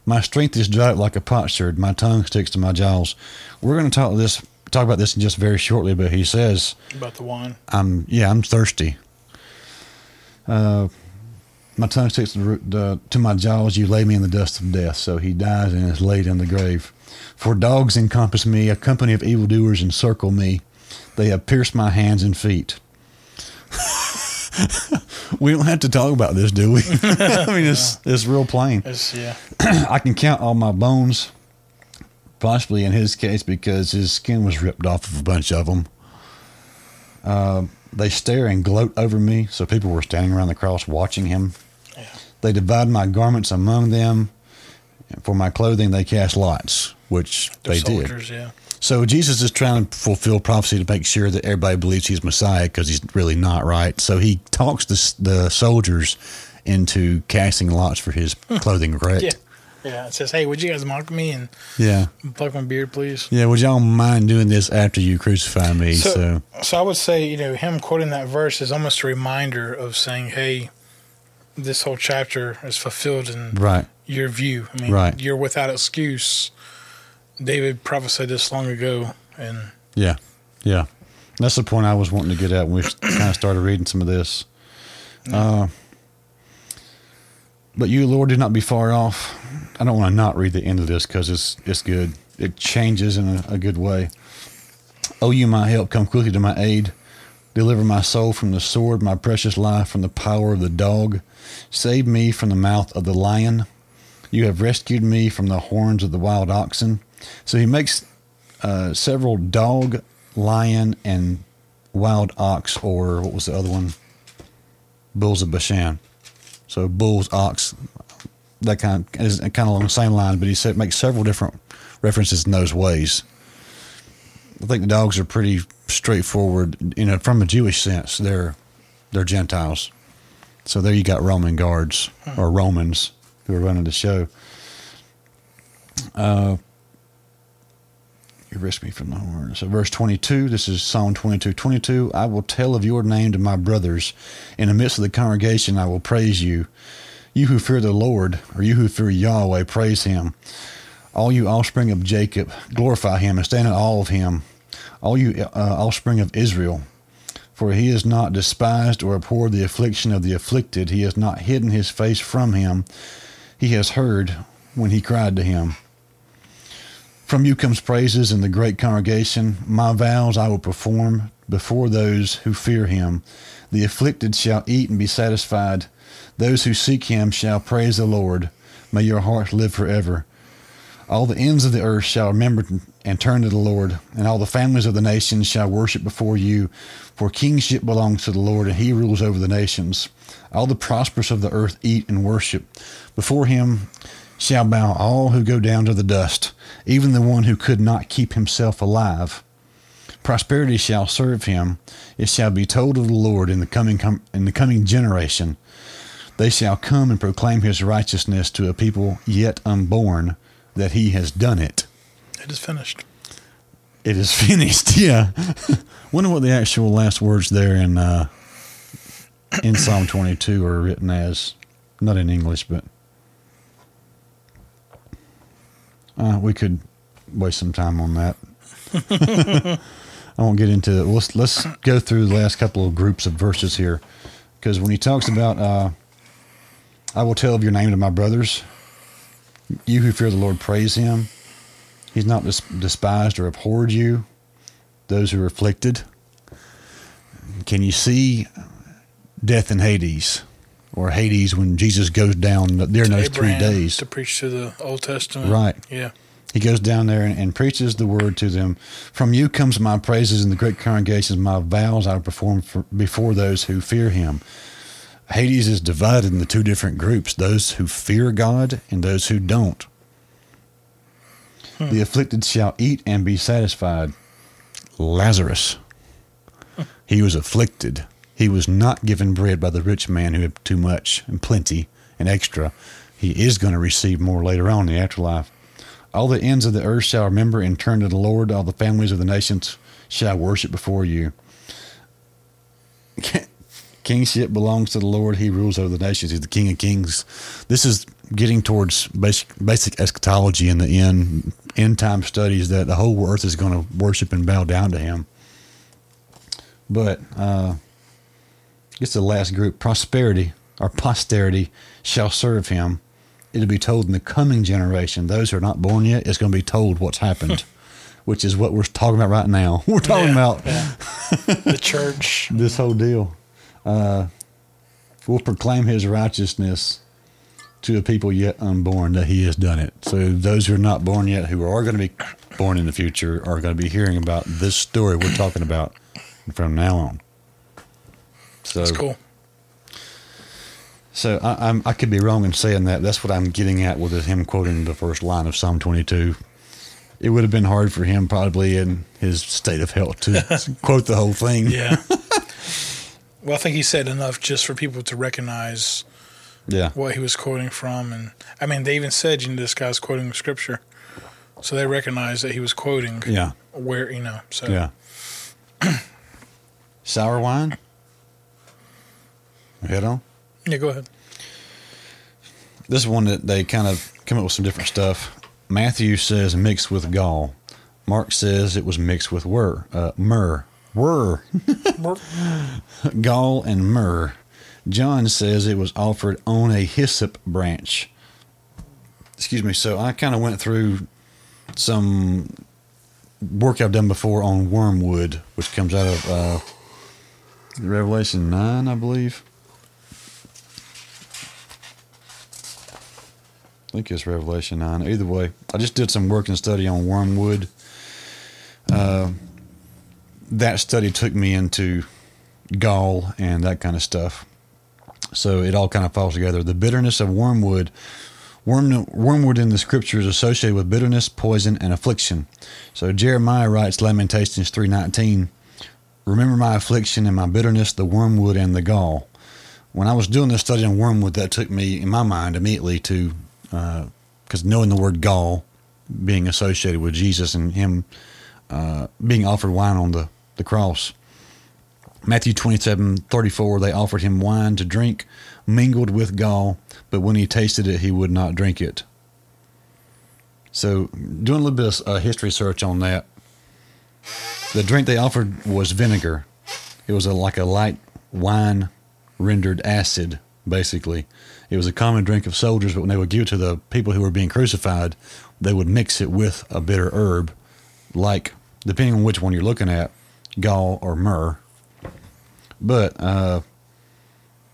My strength is dried like a potsherd. My tongue sticks to my jaws. We're going to talk this talk about this in just very shortly, but he says, About the wine. "I'm yeah, I'm thirsty. Uh, my tongue sticks to, the, to my jaws. You lay me in the dust of death. So he dies and is laid in the grave. For dogs encompass me, a company of evildoers encircle me. They have pierced my hands and feet. <laughs> <laughs> we don't have to talk about this, do we? <laughs> I mean, it's <laughs> it's real plain. It's, yeah. <clears throat> I can count all my bones, possibly in his case because his skin was ripped off of a bunch of them. Uh, they stare and gloat over me, so people were standing around the cross watching him. Yeah. They divide my garments among them. For my clothing, they cast lots, which They're they did. yeah. So Jesus is trying to fulfill prophecy to make sure that everybody believes he's Messiah because he's really not, right? So he talks the, the soldiers into casting lots for his hmm. clothing, correct? Yeah. Yeah. It says, hey, would you guys mock me and Yeah. pluck my beard, please? Yeah, would y'all mind doing this after you crucify me? So, So, so I would say, you know, him quoting that verse is almost a reminder of saying, hey, this whole chapter is fulfilled in right, your view. I mean, Right. you're without excuse. David prophesied this long ago, and yeah, yeah. That's the point I was wanting to get at when we kind of started reading some of this. Uh, but you, Lord, do not be far off. I don't want to not read the end of this because it's it's good. It changes in a, a good way. Oh, you my help, come quickly to my aid. Deliver my soul from the sword, my precious life from the power of the dog. Save me from the mouth of the lion. You have rescued me from the horns of the wild oxen. So he makes uh, several dog, lion, and wild ox, or what was the other one? Bulls of Bashan. So bulls, ox, that kind of, is kind of along the same line, but he said makes several different references in those ways. I think the dogs are pretty straightforward, you know, from a Jewish sense. They're they're Gentiles, so there you got Roman guards or Romans who are running the show. Uh, you risk me from the horn. So, verse 22, this is Psalm 22 22. I will tell of your name to my brothers. In the midst of the congregation, I will praise you. You who fear the Lord, or you who fear Yahweh, praise him. All you offspring of Jacob, glorify him and stand in awe of him. All you uh, offspring of Israel, for he has not despised or abhorred the affliction of the afflicted. He has not hidden his face from him. He has heard when he cried to him. From you comes praises in the great congregation. My vows I will perform before those who fear him. The afflicted shall eat and be satisfied. Those who seek him shall praise the Lord. May your hearts live forever. All the ends of the earth shall remember and turn to the Lord, and all the families of the nations shall worship before you. For kingship belongs to the Lord, and he rules over the nations. All the prosperous of the earth eat and worship. Before him shall bow all who go down to the dust, even the one who could not keep himself alive. Prosperity shall serve him. It shall be told of the Lord in the coming com- in the coming generation. They shall come and proclaim his righteousness to a people yet unborn, that he has done it. it is finished. It is <laughs> finished. Yeah. <laughs> Wonder what the actual last words there in uh, in Psalm 22 are written as. Not in English, but uh, we could waste some time on that. I won't get into it. Let's let's go through the last couple of groups of verses here, because when he talks about, uh, I will tell of your name to my brothers. You who fear the Lord, praise Him. He's not dis- despised or abhorred you. Those who are afflicted. Can you see death in Hades, or Hades when Jesus goes down during those three days? to preach to the Old Testament. Right. Yeah. He goes down there and, and preaches the word to them. From you comes my praises in the great congregations. My vows I perform for, before those who fear him. Hades is divided into two different groups those who fear God and those who don't. Hmm. The afflicted shall eat and be satisfied. Lazarus, he was afflicted. He was not given bread by the rich man who had too much and plenty and extra. He is going to receive more later on in the afterlife. All the ends of the earth shall remember and turn to the Lord. All the families of the nations shall worship before you. Kingship belongs to the Lord. He rules over the nations. He's the King of Kings. This is getting towards basic, basic eschatology in the end end time studies that the whole earth is going to worship and bow down to Him. But uh, it's the last group. Prosperity or posterity shall serve Him. It'll be told in the coming generation. Those who are not born yet, it's going to be told what's happened. <laughs> which is what we're talking about right now. <laughs> We're talking Yeah, about yeah. the church. <laughs> this whole deal. Uh, will proclaim his righteousness to a people yet unborn that he has done it. So those who are not born yet, who are going to be born in the future, are going to be hearing about this story we're talking about from now on. So It's cool. So I, I'm, I could be wrong in saying that. That's what I'm getting at with him quoting the first line of Psalm 22. It would have been hard for him, probably in his state of health, to <laughs> quote the whole thing. Yeah. <laughs> well, I think he said enough just for people to recognize Yeah. what he was quoting from, and I mean, they even said, you know, this guy's quoting scripture, so they recognized that he was quoting. Yeah. Where you know, so Yeah. <clears throat> Sour wine? Head on. yeah. Go ahead. This is one that they kind of come up with some different stuff. Matthew says mixed with gall. Mark says it was mixed with wur, uh, myrrh. Were. <laughs> gall and myrrh. John says it was offered on a hyssop branch. Excuse me. So I kind of went through some work I've done before on wormwood, which comes out of uh, Revelation 9, I believe. I think it's Revelation 9. Either way, I just did some work and study on wormwood. Uh, that study took me into gall and that kind of stuff. So it all kind of falls together. The bitterness of wormwood. Worm, wormwood in the scripture is associated with bitterness, poison, and affliction. So Jeremiah writes Lamentations 3.19, Remember my affliction and my bitterness, the wormwood and the gall. When I was doing this study on wormwood, that took me, in my mind, immediately to, because knowing the word gall being associated with Jesus and him uh, being offered wine on the, the cross. Matthew 27 34, they offered him wine to drink mingled with gall, but when he tasted it, he would not drink it. So, doing a little bit of uh, history search on that, the drink they offered was vinegar. It was a, like a light wine rendered acid, basically. It was a common drink of soldiers, but when they would give it to the people who were being crucified, they would mix it with a bitter herb, like, depending on which one you're looking at, gall or myrrh. But uh,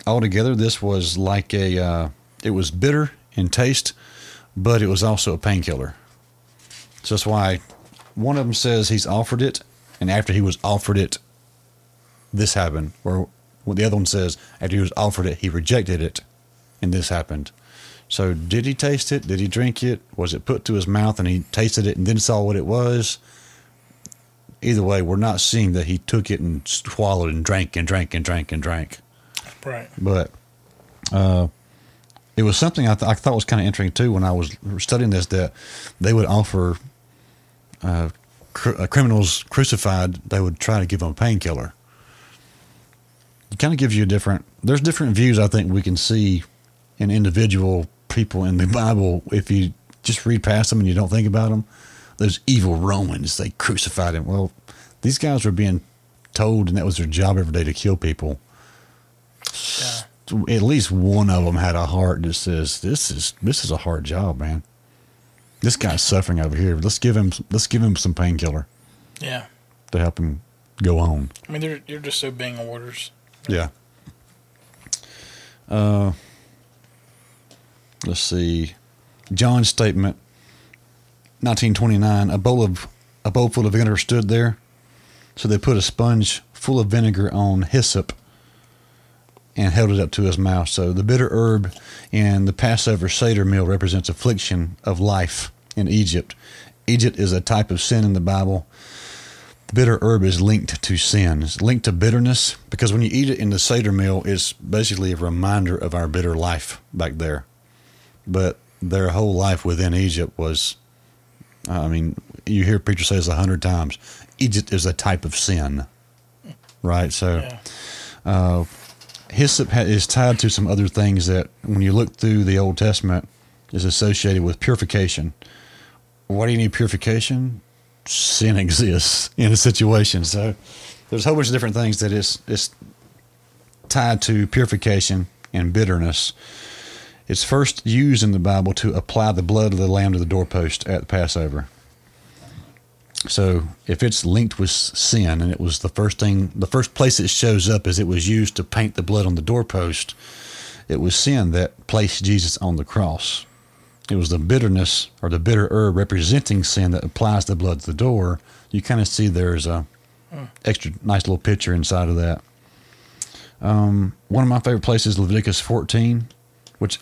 altogether, this was like a, uh, it was bitter in taste, but it was also a painkiller. So that's why one of them says he's offered it, and after he was offered it, this happened. Or what the other one says, after he was offered it, he rejected it, and this happened. So did he taste it? Did he drink it? Was it put to his mouth and he tasted it and then saw what it was? Either way, we're not seeing that he took it and swallowed and drank and drank and drank and drank. Right. But uh, it was something I, th- I thought was kind of interesting too when I was studying this that they would offer uh, cr- uh, criminals crucified, they would try to give them a painkiller. It kind of gives you a different, there's different views I think we can see in individual people in the Bible if you just read past them and you don't think about them. Those evil Romans, they crucified him. Well, these guys were being told, and that was their job every day to kill people Yeah. at least one of them had a heart that says this is this is a hard job, man. This guy's suffering over here. Let's give him let's give him some painkiller Yeah. to help him go on. I mean, they're, you're just obeying orders. Yeah. Uh, let's see. John's statement, 1929. A bowl of a bowl full of vinegar stood there, so they put a sponge full of vinegar on hyssop and held it up to his mouth. So the bitter herb in the Passover Seder meal represents affliction of life in Egypt. Egypt is a type of sin in the Bible. The bitter herb is linked to sin, it's linked to bitterness, because when you eat it in the Seder meal, it's basically a reminder of our bitter life back there. But their whole life within Egypt was I mean, you hear preachers say this a hundred times. Egypt is a type of sin, right? So, Yeah. uh, hyssop is tied to some other things that, when you look through the Old Testament, is associated with purification. Why do you need purification? Sin <laughs> exists in a situation, so there's a whole bunch of different things that is is tied to purification and bitterness. It's first used in the Bible to apply the blood of the lamb to the doorpost at the Passover. So if it's linked with sin and it was the first thing, the first place it shows up is it was used to paint the blood on the doorpost, it was sin that placed Jesus on the cross. It was the bitterness or the bitter herb representing sin that applies the blood to the door. You kind of see there's a extra nice little picture inside of that. Um, one of my favorite places, Leviticus 14, which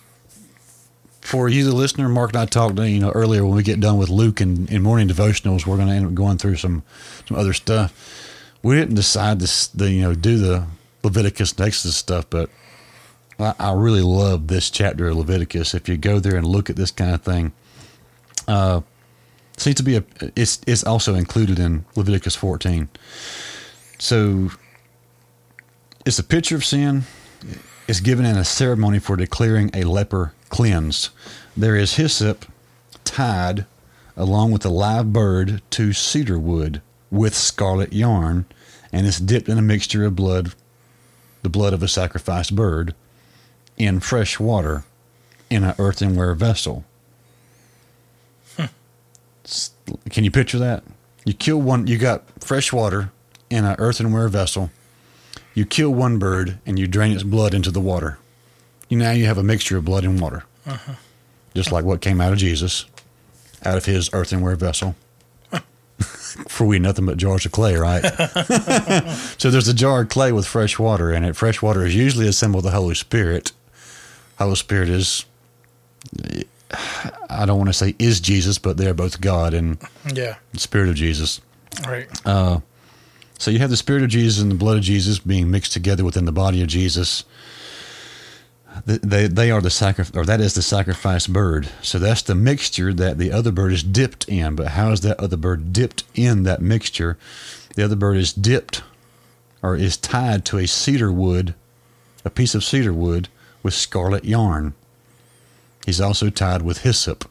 for you, the listener, Mark and I talked, you know, earlier when we get done with Luke and in morning devotionals, we're going to end up going through some some other stuff. We didn't decide to, the, you know, do the Leviticus and Exodus stuff, but I, I really love this chapter of Leviticus. If you go there and look at this kind of thing, uh, seems to be a. It's it's also included in Leviticus 14. So it's a picture of sin. It's given in a ceremony for declaring a leper cleansed. There is hyssop tied along with a live bird to cedar wood with scarlet yarn, and it's dipped in a mixture of blood, the blood of a sacrificed bird, in fresh water in an earthenware vessel. S- Can you picture that? You kill one, you got fresh water in an earthenware vessel. You kill one bird and you drain its blood into the water. You now you have a mixture of blood and water, uh-huh. just like what came out of Jesus, out of his earthenware vessel. <laughs> For we nothing but jars of clay, right? <laughs> so there's a jar of clay with fresh water in it. Fresh water is usually a symbol of the Holy Spirit. Holy Spirit is, I don't want to say is Jesus, but they're both God and Yeah. the Spirit of Jesus. Right. Uh, so you have the Spirit of Jesus and the blood of Jesus being mixed together within the body of Jesus. Th- They, they are the sacrifice, or that is the sacrifice bird. So that's the mixture that the other bird is dipped in. But how is that other bird dipped in that mixture? The other bird is dipped, or is tied to a cedar wood, a piece of cedar wood with scarlet yarn. He's also tied with hyssop.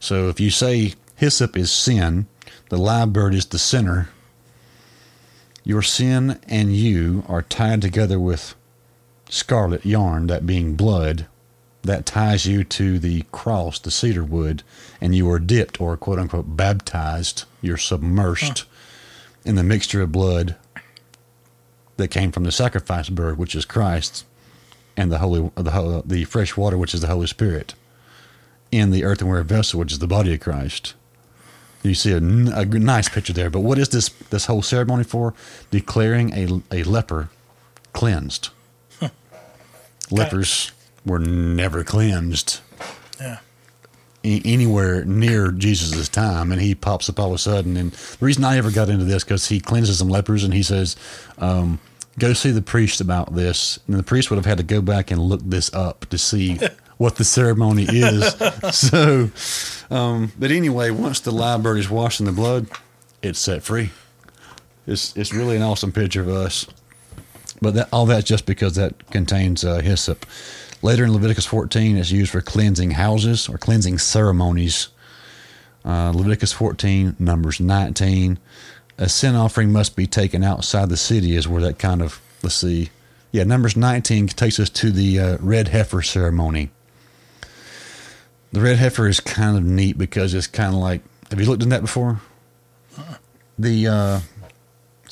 So if you say hyssop is sin, the live bird is the sinner, your sin and you are tied together with scarlet yarn, that being blood, that ties you to the cross, the cedar wood, and you are dipped or quote unquote baptized. You're submersed in the mixture of blood that came from the sacrifice bird, which is Christ, and the holy, the, the fresh water, which is the Holy Spirit, in the earthenware vessel, which is the body of Christ. You see a nice picture there. But what is this this whole ceremony for? Declaring a, a leper cleansed. Lepers were never cleansed Yeah. anywhere near Jesus' time, and he pops up all of a sudden. And the reason I ever got into this because he cleanses some lepers, and he says, um, "Go see the priest about this." And the priest would have had to go back and look this up to see <laughs> what the ceremony is. <laughs> so, um, but anyway, once the live bird is washed in the blood, it's set free. It's it's really an awesome picture of us. But that, all that's just because that contains uh, hyssop. Later in Leviticus 14, it's used for cleansing houses or cleansing ceremonies. Uh, Leviticus 14, Numbers 19. A sin offering must be taken outside the city, is where that kind of, let's see. Yeah, Numbers 19 takes us to the uh, red heifer ceremony. The red heifer is kind of neat because it's kind of like, have you looked at that before? The, uh,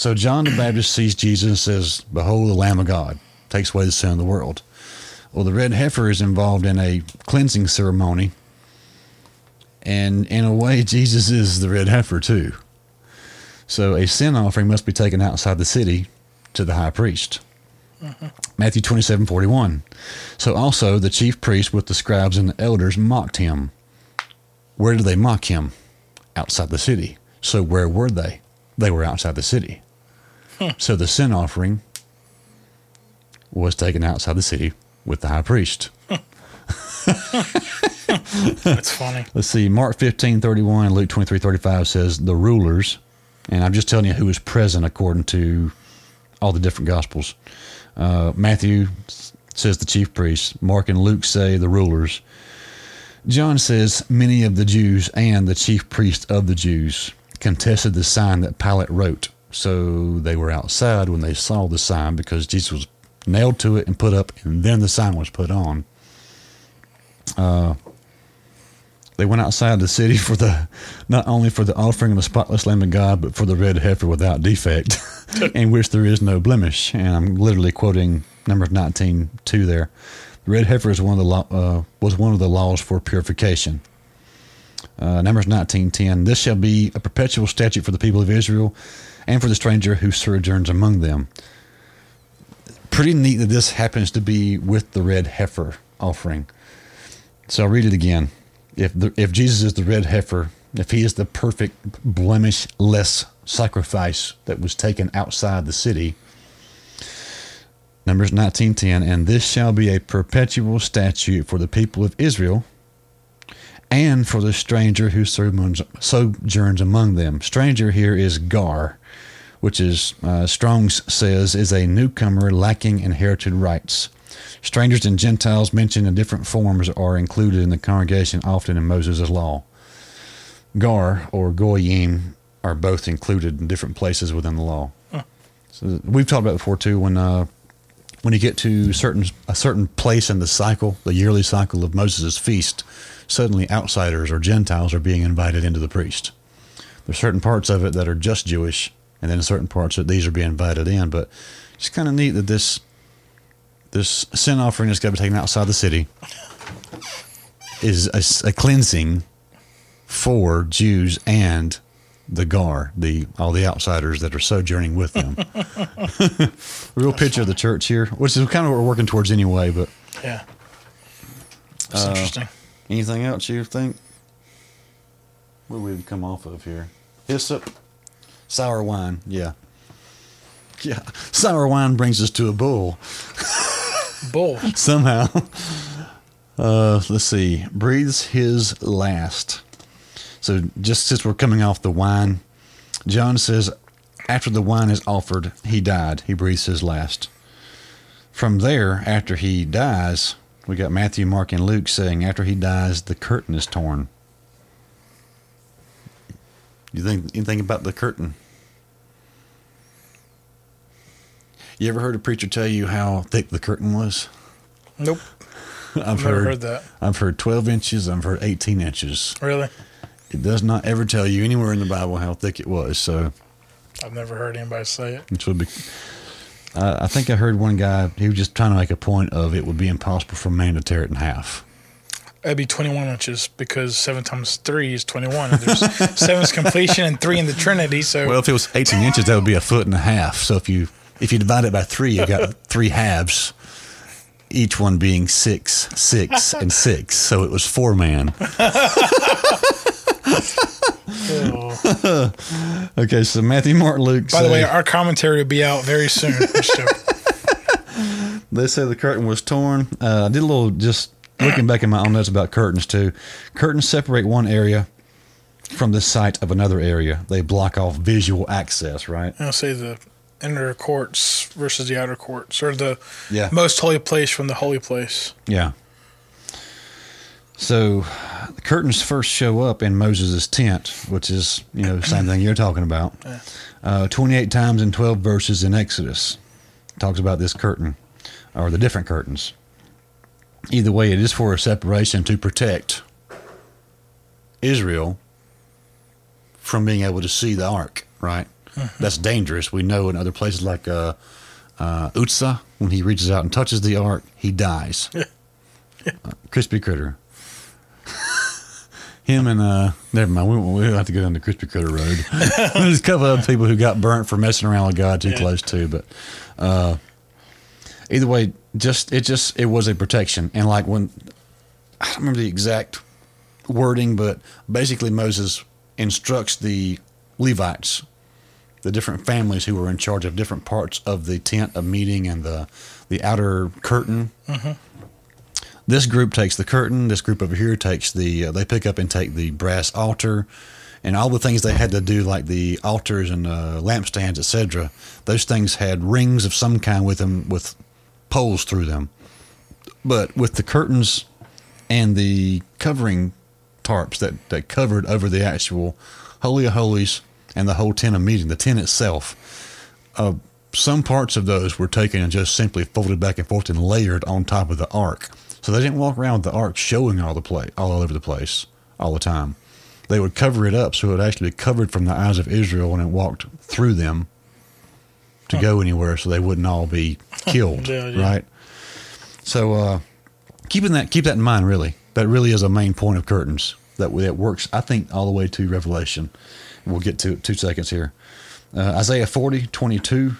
so John the Baptist sees Jesus and says, Behold the Lamb of God, takes away the sin of the world. Well, the red heifer is involved in a cleansing ceremony. And in a way, <laughs> Jesus is the red heifer too. So a sin offering must be taken outside the city to the high priest. Mm-hmm. Matthew twenty seven forty one. So also the chief priests with the scribes and the elders mocked him. Where did they mock him? Outside the city. So where were they? They were outside the city. <laughs> So the sin offering was taken outside the city with the high priest. That's funny. Let's see. Mark 15, 31 and Luke 23, 35 says the rulers, and I'm just telling you who was present according to all the different gospels. Uh, Matthew says the chief priests. Mark and Luke say the rulers. John says many of the Jews and the chief priests of the Jews contested the sign that Pilate wrote. So they were outside when they saw the sign because Jesus was nailed to it and put up, and then the sign was put on. Uh, they went outside the city <laughs> for the not only for the offering of the spotless Lamb of God, but for the red heifer without defect, <laughs> in which there is no blemish. And I'm literally quoting Numbers 19 2 there. The red heifer is one of the law, uh, was one of the laws for purification. Uh, Numbers 19:10. This shall be a perpetual statute for the people of Israel, and for the stranger who sojourns among them. Pretty neat that this happens to be with the red heifer offering. So I'll read it again. If the, if Jesus is the red heifer, if he is the perfect blemish-less sacrifice that was taken outside the city, Numbers 19:10, and this shall be a perpetual statute for the people of Israel and for the stranger who sojourns among them. Stranger here is gar, which is uh, Strong's says is a newcomer lacking inherited rights. Strangers and Gentiles mentioned in different forms are included in the congregation, often in Moses' law. Gar or goyim are both included in different places within the law. Huh. So we've talked about before too when uh, when you get to certain a certain place in the cycle, the yearly cycle of Moses' feast, suddenly outsiders or Gentiles are being invited into the priest. There's certain parts of it that are just Jewish, and then certain parts that these are being invited in. But it's kind of neat that this this sin offering that's got to be taken outside the city is a, a cleansing for Jews and the gar, the all the outsiders that are sojourning with them. <laughs> Real That's picture funny. of the church here, which is kind of what we're working towards anyway. But yeah, that's uh, interesting. Anything else you think? Where we've come off of here? Hyssop, sour wine. Yeah, yeah. Sour wine brings us to a bull. bull <laughs> somehow. Uh, let's see. Breathes his last. So just since we're coming off the wine, John says, after the wine is offered, he died. He breathes his last. From there, after he dies, we got Matthew, Mark, and Luke saying, after he dies, the curtain is torn. You think anything about the curtain? You ever heard a preacher tell you how thick the curtain was? Nope. <laughs> I've heard, heard, that. I've heard 12 inches. I've heard 18 inches. Really? It does not ever tell you anywhere in the Bible how thick it was. So I've never heard anybody say it. Which would be. Uh, I think I heard one guy. He was just trying to make a point of it would be impossible for a man to tear it in half. That'd be 21 inches because seven times three is 21. And there's seven's completion and three in the Trinity. So well, if it was 18 inches, that would be a foot and a half. So if you if you divide it by three, you got <laughs> three halves, each one being six, six, and six. So it was four man. <laughs> <laughs> okay, so Matthew, Mark, Luke. By say, the way, our commentary will be out very soon. they say the curtain was torn. Uh, I did a little just looking back in my own notes about curtains too. Curtains separate one area from the site of another area. They block off visual access, right? I'll say the inner courts versus the outer courts, or the yeah. most holy place from the holy place. Yeah. So the curtains first show up in Moses' tent, which is, you know, same thing you're talking about. Uh, 28 times in 12 verses in Exodus talks about this curtain or the different curtains. Either way, it is for a separation to protect Israel from being able to see the ark, right? Mm-hmm. That's dangerous. We know in other places like uh, uh, Uzzah, when he reaches out and touches the ark, he dies. <laughs> uh, crispy critter <laughs> him and uh, never mind. We we don't have to go down the crispy critter road. <laughs> There's a couple other people who got burnt for messing around with God too yeah. close too. But uh, either way, just it just it was a protection. And like when I don't remember the exact wording, but basically Moses instructs the Levites, the different families who were in charge of different parts of the tent of meeting and the the outer curtain. Mm-hmm this group takes the curtain. This group over here takes the. Uh, they pick up and take the brass altar, and all the things they had to do, like the altars and uh, lampstands, etc. Those things had rings of some kind with them, with poles through them. But with the curtains and the covering tarps that that covered over the actual holy of holies and the whole tent of meeting, the tent itself. Uh, some parts of those were taken and just simply folded back and forth and layered on top of the ark. So they didn't walk around with the ark showing all the place, all over the place, all the time. They would cover it up so it actually covered from the eyes of Israel when it walked through them to go anywhere, so they wouldn't all be <laughs> killed, Yeah, yeah. right? So uh, keeping that keep that in mind, really, that really is a main point of curtains that that works. I think all the way to Revelation. We'll get to it two seconds here. Uh, Isaiah 40, 22.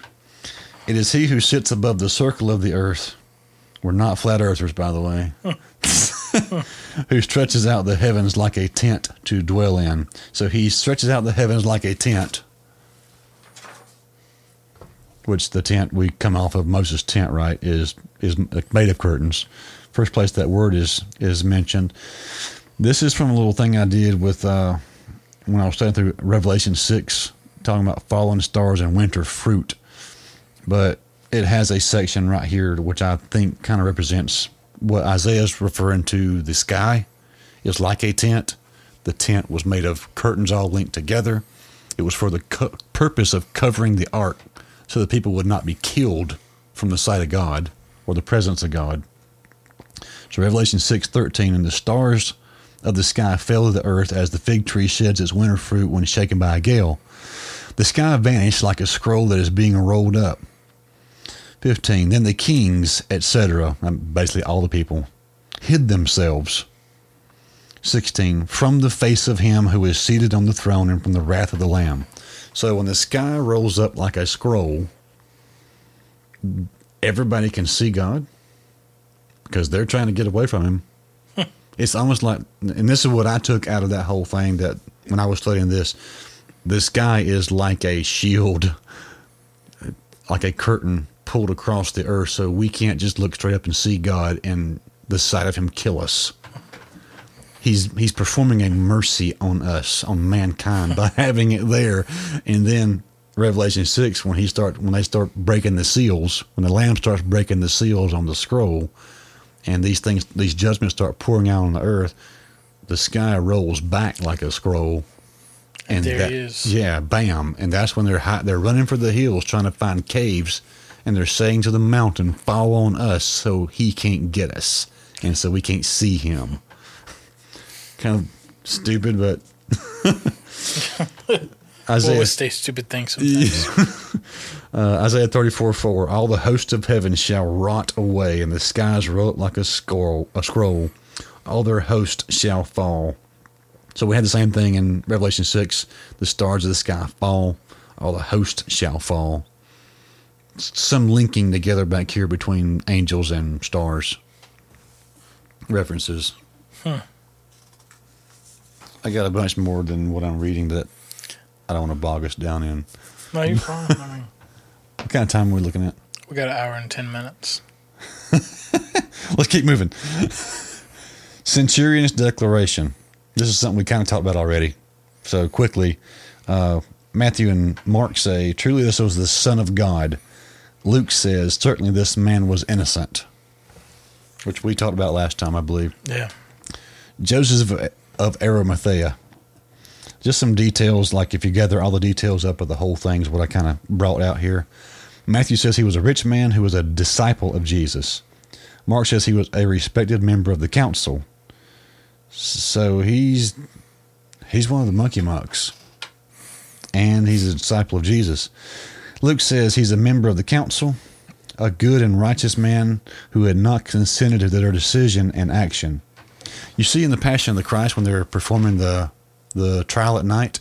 It is he who sits above the circle of the earth. We're not flat earthers, by the way. <laughs> who stretches out the heavens like a tent to dwell in. So he stretches out the heavens like a tent, which the tent we come off of Moses' tent, right, is is made of curtains. First place that word is is mentioned. This is from a little thing I did with uh, when I was studying through Revelation six, talking about fallen stars and winter fruit. But it has a section right here which I think kind of represents what Isaiah's referring to. The sky is like a tent. The tent was made of curtains all linked together. It was for the co- purpose of covering the ark so that people would not be killed from the sight of God or the presence of God. So Revelation 6:13 and the stars of the sky fell to the earth as the fig tree sheds its winter fruit when shaken by a gale. The sky vanished like a scroll that is being rolled up. 15 Then the kings, etc., um, basically all the people, hid themselves. 16 From the face of him who is seated on the throne and from the wrath of the Lamb. So when the sky rolls up like a scroll, everybody can see God because they're trying to get away from him. It's almost like, and this is what I took out of that whole thing that when I was studying this, this guy is like a shield, like a curtain pulled across the earth so we can't just look straight up and see God and the sight of him kill us. He's he's performing a mercy on us, on mankind by <laughs> having it there. And then Revelation 6 when he start when they start breaking the seals, when the lamb starts breaking the seals on the scroll and these things these judgments start pouring out on the earth, the sky rolls back like a scroll and There that, he is. Yeah, bam, and that's when they're high, they're running for the hills trying to find caves, and they're saying to the mountain, "Fall on us, so he can't get us, and so we can't see him." Kind of stupid, but <laughs> <laughs> We'll Isaiah always say stupid things sometimes. <laughs> uh, Isaiah thirty four four. All the hosts of heaven shall rot away, and the skies roll up like a scroll. A scroll. All their hosts shall fall. So we had the same thing in Revelation 6. The stars of the sky fall, all the hosts shall fall. Some linking together back here between angels and stars. References. I got a bunch more than what I'm reading that I don't want to bog us down in. No, you're fine. I mean, What kind of time are we looking at? we got an hour and 10 minutes. <laughs> Let's keep moving. Centurion's declaration. This is something we kind of talked about already. So quickly, uh, Matthew and Mark say, "Truly, this was the Son of God." Luke says, "Certainly, this man was innocent," which we talked about last time, I believe. Yeah. Joseph of Arimathea. Just some details, like if you gather all the details up of the whole thing, is what I kind of brought out here. Matthew says he was a rich man who was a disciple of Jesus. Mark says he was a respected member of the council. So he's he's one of the monkey mucks, and he's a disciple of Jesus. Luke says he's a member of the council, a good and righteous man who had not consented to their decision and action. You see in the Passion of the Christ when they're performing the the trial at night,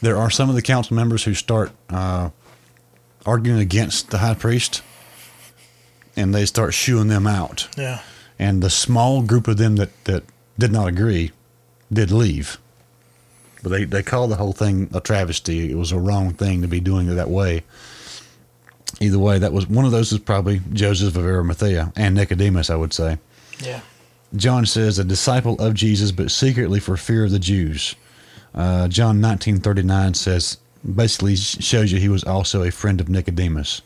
there are some of the council members who start uh, arguing against the high priest, and they start shooing them out. Yeah. And the small group of them that, that did not agree did leave. But they, they call the whole thing a travesty. It was a wrong thing to be doing it that way. Either way, that was one of those is probably Joseph of Arimathea and Nicodemus, I would say. Yeah. John says, a disciple of Jesus, but secretly for fear of the Jews. Uh, John 1939 says, basically shows you he was also a friend of Nicodemus.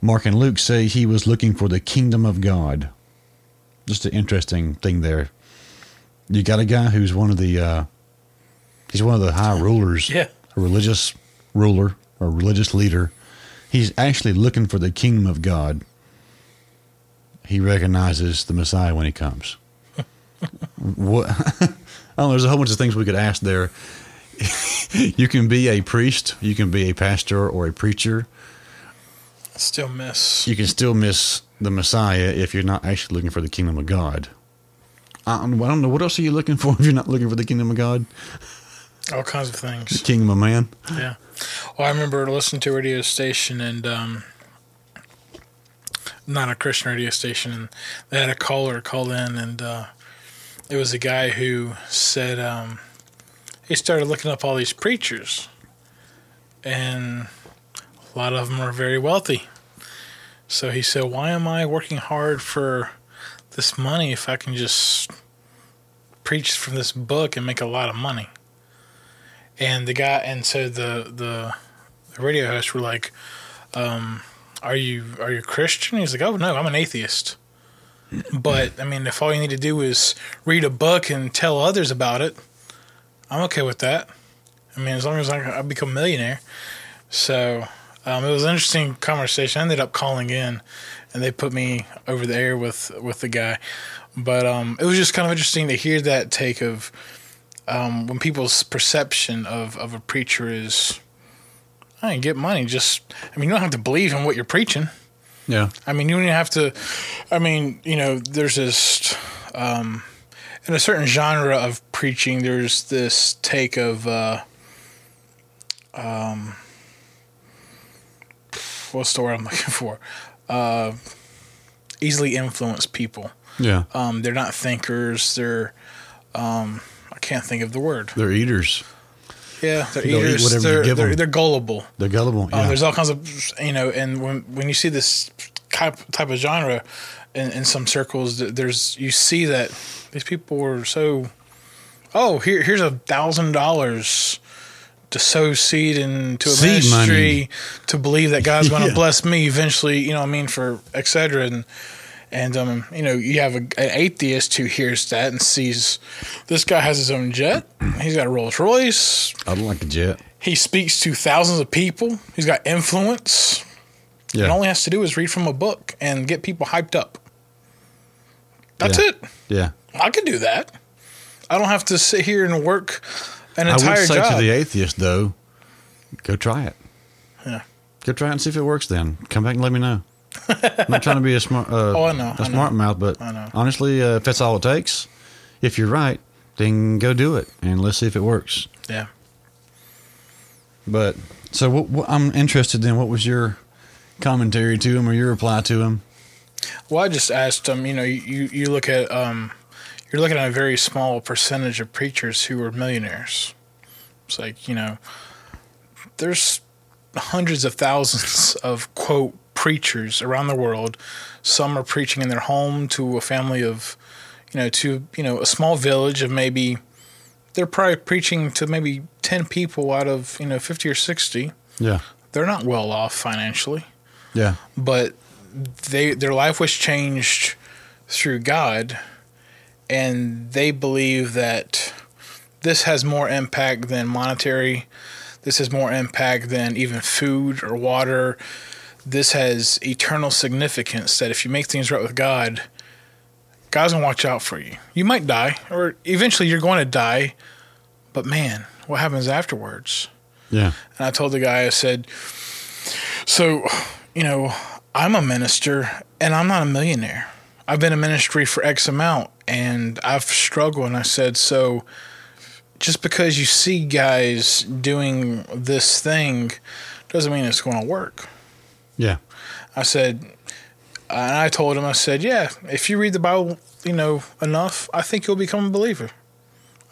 Mark and Luke say he was looking for the kingdom of God. Just an interesting thing there. You got a guy who's one of the, uh, he's one of the high rulers, <laughs> Yeah. a religious ruler or religious leader. He's actually looking for the kingdom of God. He recognizes the Messiah when he comes. what? I don't know. There's a whole bunch of things we could ask there. <laughs> you can be a priest, you can be a pastor or a preacher. Still miss. You can still miss the Messiah if you're not actually looking for the kingdom of God. I don't, I don't know. What else are you looking for <laughs> if you're not looking for the kingdom of God? all kinds of things. The Kingdom of man? Yeah. Well, I remember listening to a radio station and um, not a Christian radio station, and they had a caller call in, and uh, it was a guy who said um, he started looking up all these preachers, and a lot of them are very wealthy. So he said, "Why am I working hard for this money if I can just preach from this book and make a lot of money?" and the guy and so the the, the radio hosts were like um, are you are you christian he's like oh no i'm an atheist but i mean if all you need to do is read a book and tell others about it i'm okay with that i mean as long as i, I become a millionaire so um, it was an interesting conversation i ended up calling in and they put me over the air with with the guy but um, it was just kind of interesting to hear that take of um, when people's perception of, of a preacher is, I ain't get money. Just, I mean, you don't have to believe in what you're preaching. Yeah. I mean, you don't even have to. I mean, you know, there's this um, in a certain genre of preaching. There's this take of, uh, um, what's the word I'm <laughs> looking for? Uh, easily influence people. Yeah. Um, they're not thinkers. They're, um, I can't think of the word. They're eaters. Yeah, they're They'll eat eaters. whatever they're, they're, they're gullible. They're gullible. Um, there's all kinds of you know, and when when you see this type type of genre in, in some circles, there's you see that these people are so. Oh, here here's a thousand dollars to sow seed into a Seed ministry money. to believe that God's going <laughs> to Yeah. bless me eventually. You know, I mean, for etc. and and um, you know, you have a, an atheist who hears that and sees this guy has his own jet. He's got a Rolls Royce. I don't like a jet. He speaks to thousands of people. He's got influence. Yeah. And all he has to do is read from a book and get people hyped up. That's Yeah. it. yeah. I can do that. I don't have to sit here and work an entire I would say job. to the atheist though, go try it. Yeah. Go try it and see if it works. Then come back and let me know. I'm not trying to be a smart, uh, <laughs> Oh, I know, a I know. smart mouth, but I know. honestly, uh, if that's all it takes, if you're right, then go do it and let's see if it works. yeah. But so what, what, I'm interested in. What was your commentary to him or your reply to him? Well, I just asked him. You know, you you look at um, you're looking at a very small percentage of preachers who are millionaires. It's like you know, there's hundreds of thousands of quote preachers around the world. Some are preaching in their home to a family of, you know, to you know a small village of maybe. They're probably preaching to maybe ten people out of you know fifty or sixty. Yeah, They're not well off financially yeah, but they their life was changed through God, and they believe that this has more impact than monetary. This has more impact than even food or water. This has eternal significance. That if you make things right with God, God's gonna watch out for you. You might die, or eventually you're going to die, but man, what happens afterwards? yeah, And I told the guy, I said, so, you know, I'm a minister and I'm not a millionaire. I've been in ministry for X amount and I've struggled. And I said, so just because you see guys doing this thing doesn't mean it's going to work. yeah, I said, and I told him, I said, yeah, if you read the Bible, you know, enough, I think you'll become a believer.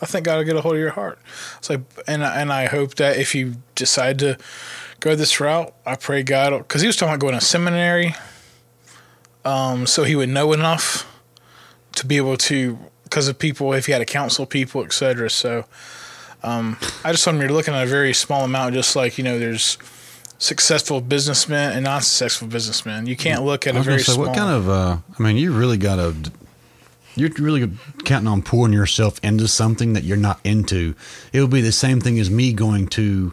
I think God will get a hold of your heart. It's like, and I- and I hope that if you decide to go this route, I pray God, because he was talking about going to seminary, um, so he would know enough to be able to because of people if you had to counsel people, etc. So um, I just want you're looking at a very small amount, just like you know, there's successful businessmen and non-successful businessmen. You can't look at a very say, small. what kind of? Uh, I mean, you really got to. You're really counting on pouring yourself into something that you're not into. It would be the same thing as me going to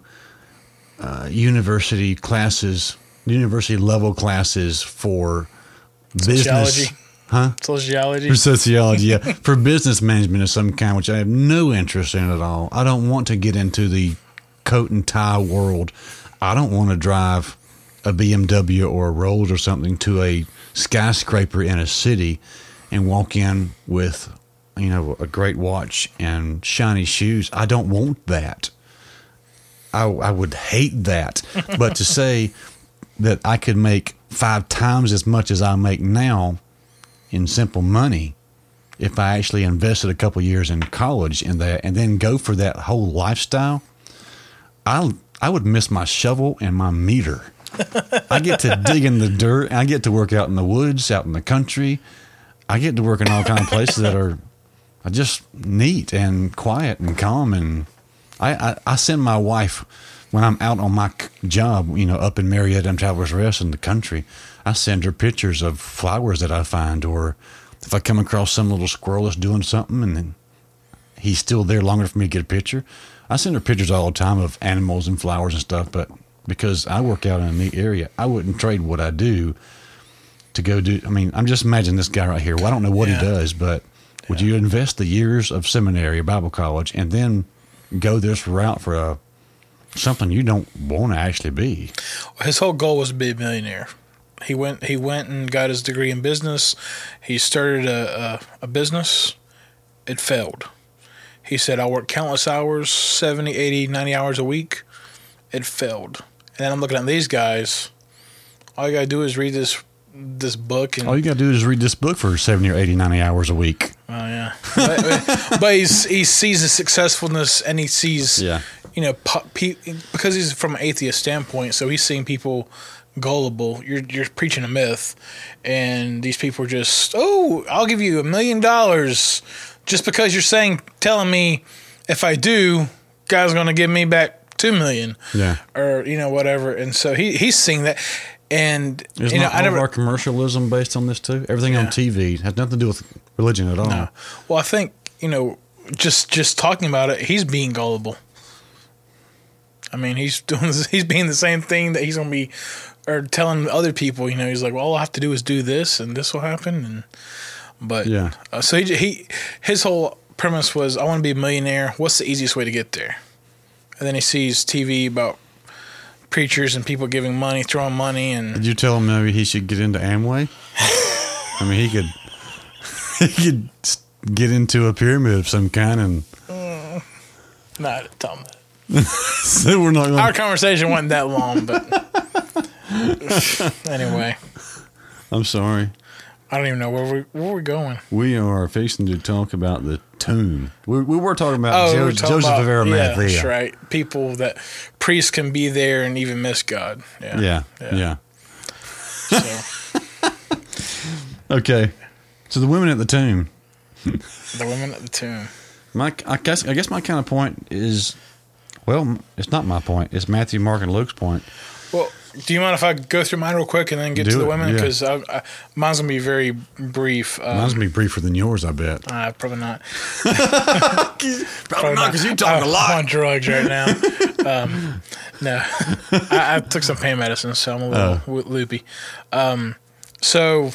uh, university classes, university level classes for business, Sociology. Huh? sociology. For sociology, yeah, <laughs> for business management of some kind, which I have no interest in at all. I don't want to get into the coat and tie world. I don't want to drive a BMW or a Rolls or something to a skyscraper in a city and walk in with, you know, a great watch and shiny shoes. I don't want that. I, I would hate that. <laughs> but to say that I could make five times as much as I make now in simple money if I actually invested a couple years in college in that and then go for that whole lifestyle, I I would miss my shovel and my meter. I get to <laughs> dig in the dirt. I get to work out in the woods, out in the country. I get to work in all kind of places that are just neat and quiet and calm. And I, I, I send my wife when I'm out on my job, you know, up in Marietta and Travelers Rest in the country. I send her pictures of flowers that I find, or if I come across some little squirrel that's doing something, and then he's still there long enough for me to get a picture. I send her pictures all the time of animals and flowers and stuff, but because I work out in a neat area, I wouldn't trade what I do to go do. I mean, I'm just imagining this guy right here. Well, I don't know what Yeah. he does, but would you invest the years of seminary or Bible college and then go this route for a something you don't want to actually be? his whole goal was to be a millionaire. He went he went and got his degree in business. He started a, a, a business. It failed. He said, I work countless hours, 70, 80, 90 hours a week. It failed. And then I'm looking at these guys. All you got to do is read this this book and All you got to do is read this book for 70 or 80, 90 hours a week. Oh yeah, but, but <laughs> he's, he sees the successfulness and he sees, Yeah. you know, pe- because he's from an atheist standpoint, so he's seeing people gullible. You're you're preaching a myth, and these people are just, oh, I'll give you a million dollars just because you're saying, telling me, if I do, God's gonna give me back two million, Yeah. or you know whatever. And so he he's seeing that, and Is you know all never of our commercialism based on this too? Everything on TV has nothing to do with religion at all. No. Well, I think you know, just just talking about it, he's being gullible. I mean, he's doing this, <laughs> he's being the same thing that he's gonna be, or telling other people. You know, he's like, well, all I have to do is do this, and this will happen. And but Yeah. uh, so he he his whole premise was, I want to be a millionaire. What's the easiest way to get there? And then he sees TV about preachers and people giving money, throwing money, and Did you tell him maybe he should get into Amway? <laughs> I mean, he could he could get into a pyramid of some kind, and not tell him that. <laughs> so we're not Gonna... Our conversation wasn't that long, but <laughs> <laughs> anyway, I'm sorry. I don't even know where we where we're going. We are fixing to talk about the tomb. We, we were talking about oh, we Jo- were talking Joseph about- of yeah, Arimathea. that's right. People that priests can be there and even miss God. Yeah, Yeah, Yeah. yeah. So <laughs> Okay. So the women at the tomb. the women at the tomb. My, I guess, I guess my kind of point is, well, it's not my point. It's Matthew, Mark, and Luke's point. Well, do you mind if I go through mine real quick and then get Do to the it, women? yeah. Because I, mine's gonna be very brief. Um, Mine's gonna be briefer than yours, I bet. uh, probably not. <laughs> Probably not because you I- I'm on drugs right now. um, no, I, I took some pain medicine, so I'm a little w- loopy. Um, so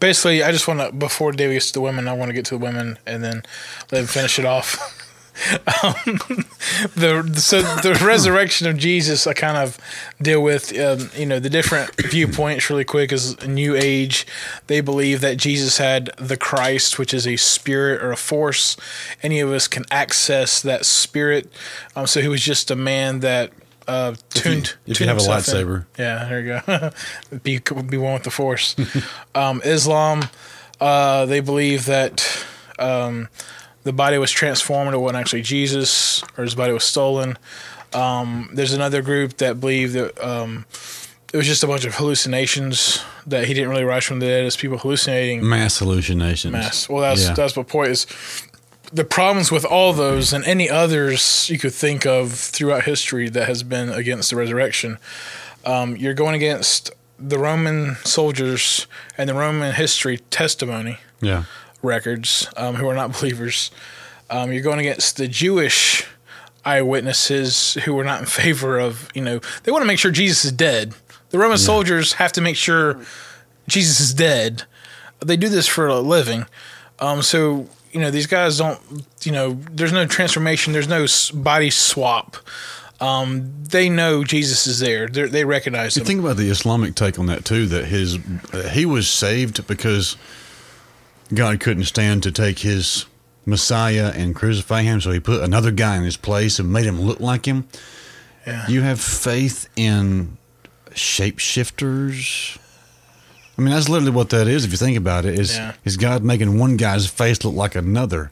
basically, I just want to before David gets to the women, I want to get to the women and then let him finish it off. <laughs> um, <laughs> the so the resurrection of Jesus, I kind of deal with. Um, you know, the different viewpoints really quick is New Age. They believe that Jesus had the Christ, which is a spirit or a force. Any of us can access that spirit. Um, so he was just a man that uh, tuned. if you tuned have a himself in. lightsaber. Yeah, there you go. <laughs> be be one with the force. <laughs> um, Islam, uh, they believe that um, the body was transformed. It wasn't actually Jesus, or his body was stolen. Um, there's another group that believe that um, it was just a bunch of hallucinations that he didn't really rise from the dead. It's people hallucinating Mass hallucinations. mass. Well, that's Yeah. that's my point. Is the problems with all those and any others you could think of throughout history that has been against the resurrection. Um, you're going against the Roman soldiers and the Roman history testimony Yeah. Records um, who are not <laughs> believers. Um, you're going against the Jewish eyewitnesses who were not in favor of, you know, they want to make sure Jesus is dead. The Roman soldiers have to make sure Jesus is dead. They do this for a living. Um, so, you know, these guys don't, you know, there's no transformation, there's no body swap. Um, they know Jesus is there. They're, they recognize You him. think about the Islamic take on that too. That his uh, he was saved because God couldn't stand to take his Messiah and crucify him, so he put another guy in his place and made him look like him. Yeah. You have faith in shapeshifters. I mean, that's literally what that is. If you think about it, is Yeah. is God making one guy's face look like another?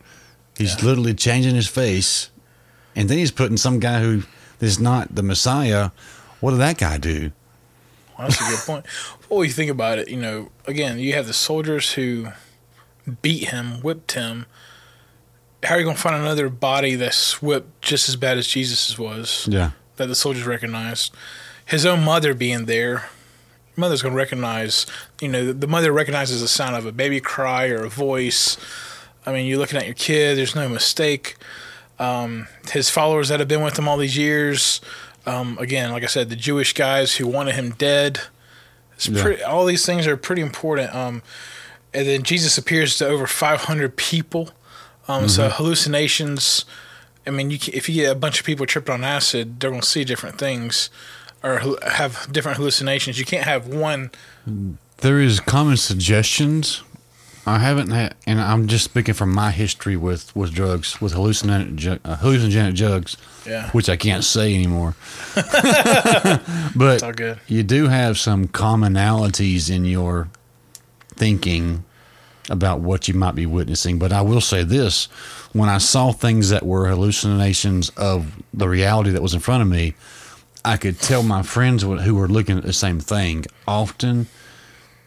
He's Yeah. literally changing his face, and then he's putting some guy who is not the Messiah. What did that guy do? Well, that's a good point. Well, you think about it, you know, again, you have the soldiers who beat him, whipped him. How are you going to find another body that's whipped just as bad as Jesus's was Yeah. that the soldiers recognized? His own mother being there, mother's going to recognize, you know, the mother recognizes the sound of a baby cry or a voice. I mean, you're looking at your kid, there's no mistake. Um, his followers that have been with him all these years, um, again, like I said, the Jewish guys who wanted him dead. It's Yeah. pretty, all these things are pretty important. Um, and then Jesus appears to over 500 people. Um, So hallucinations. I mean, you, if you get a bunch of people tripped on acid, they're going to see different things or have different hallucinations. You can't have one. There is common suggestions. I haven't had, and I'm just speaking from my history with, with drugs, with hallucinogenic, uh, hallucinogenic drugs, Yeah. which I can't say anymore. <laughs> <laughs> but good. you do have some commonalities in your thinking about what you might be witnessing. But I will say this when I saw things that were hallucinations of the reality that was in front of me, I could tell my friends who were looking at the same thing. Often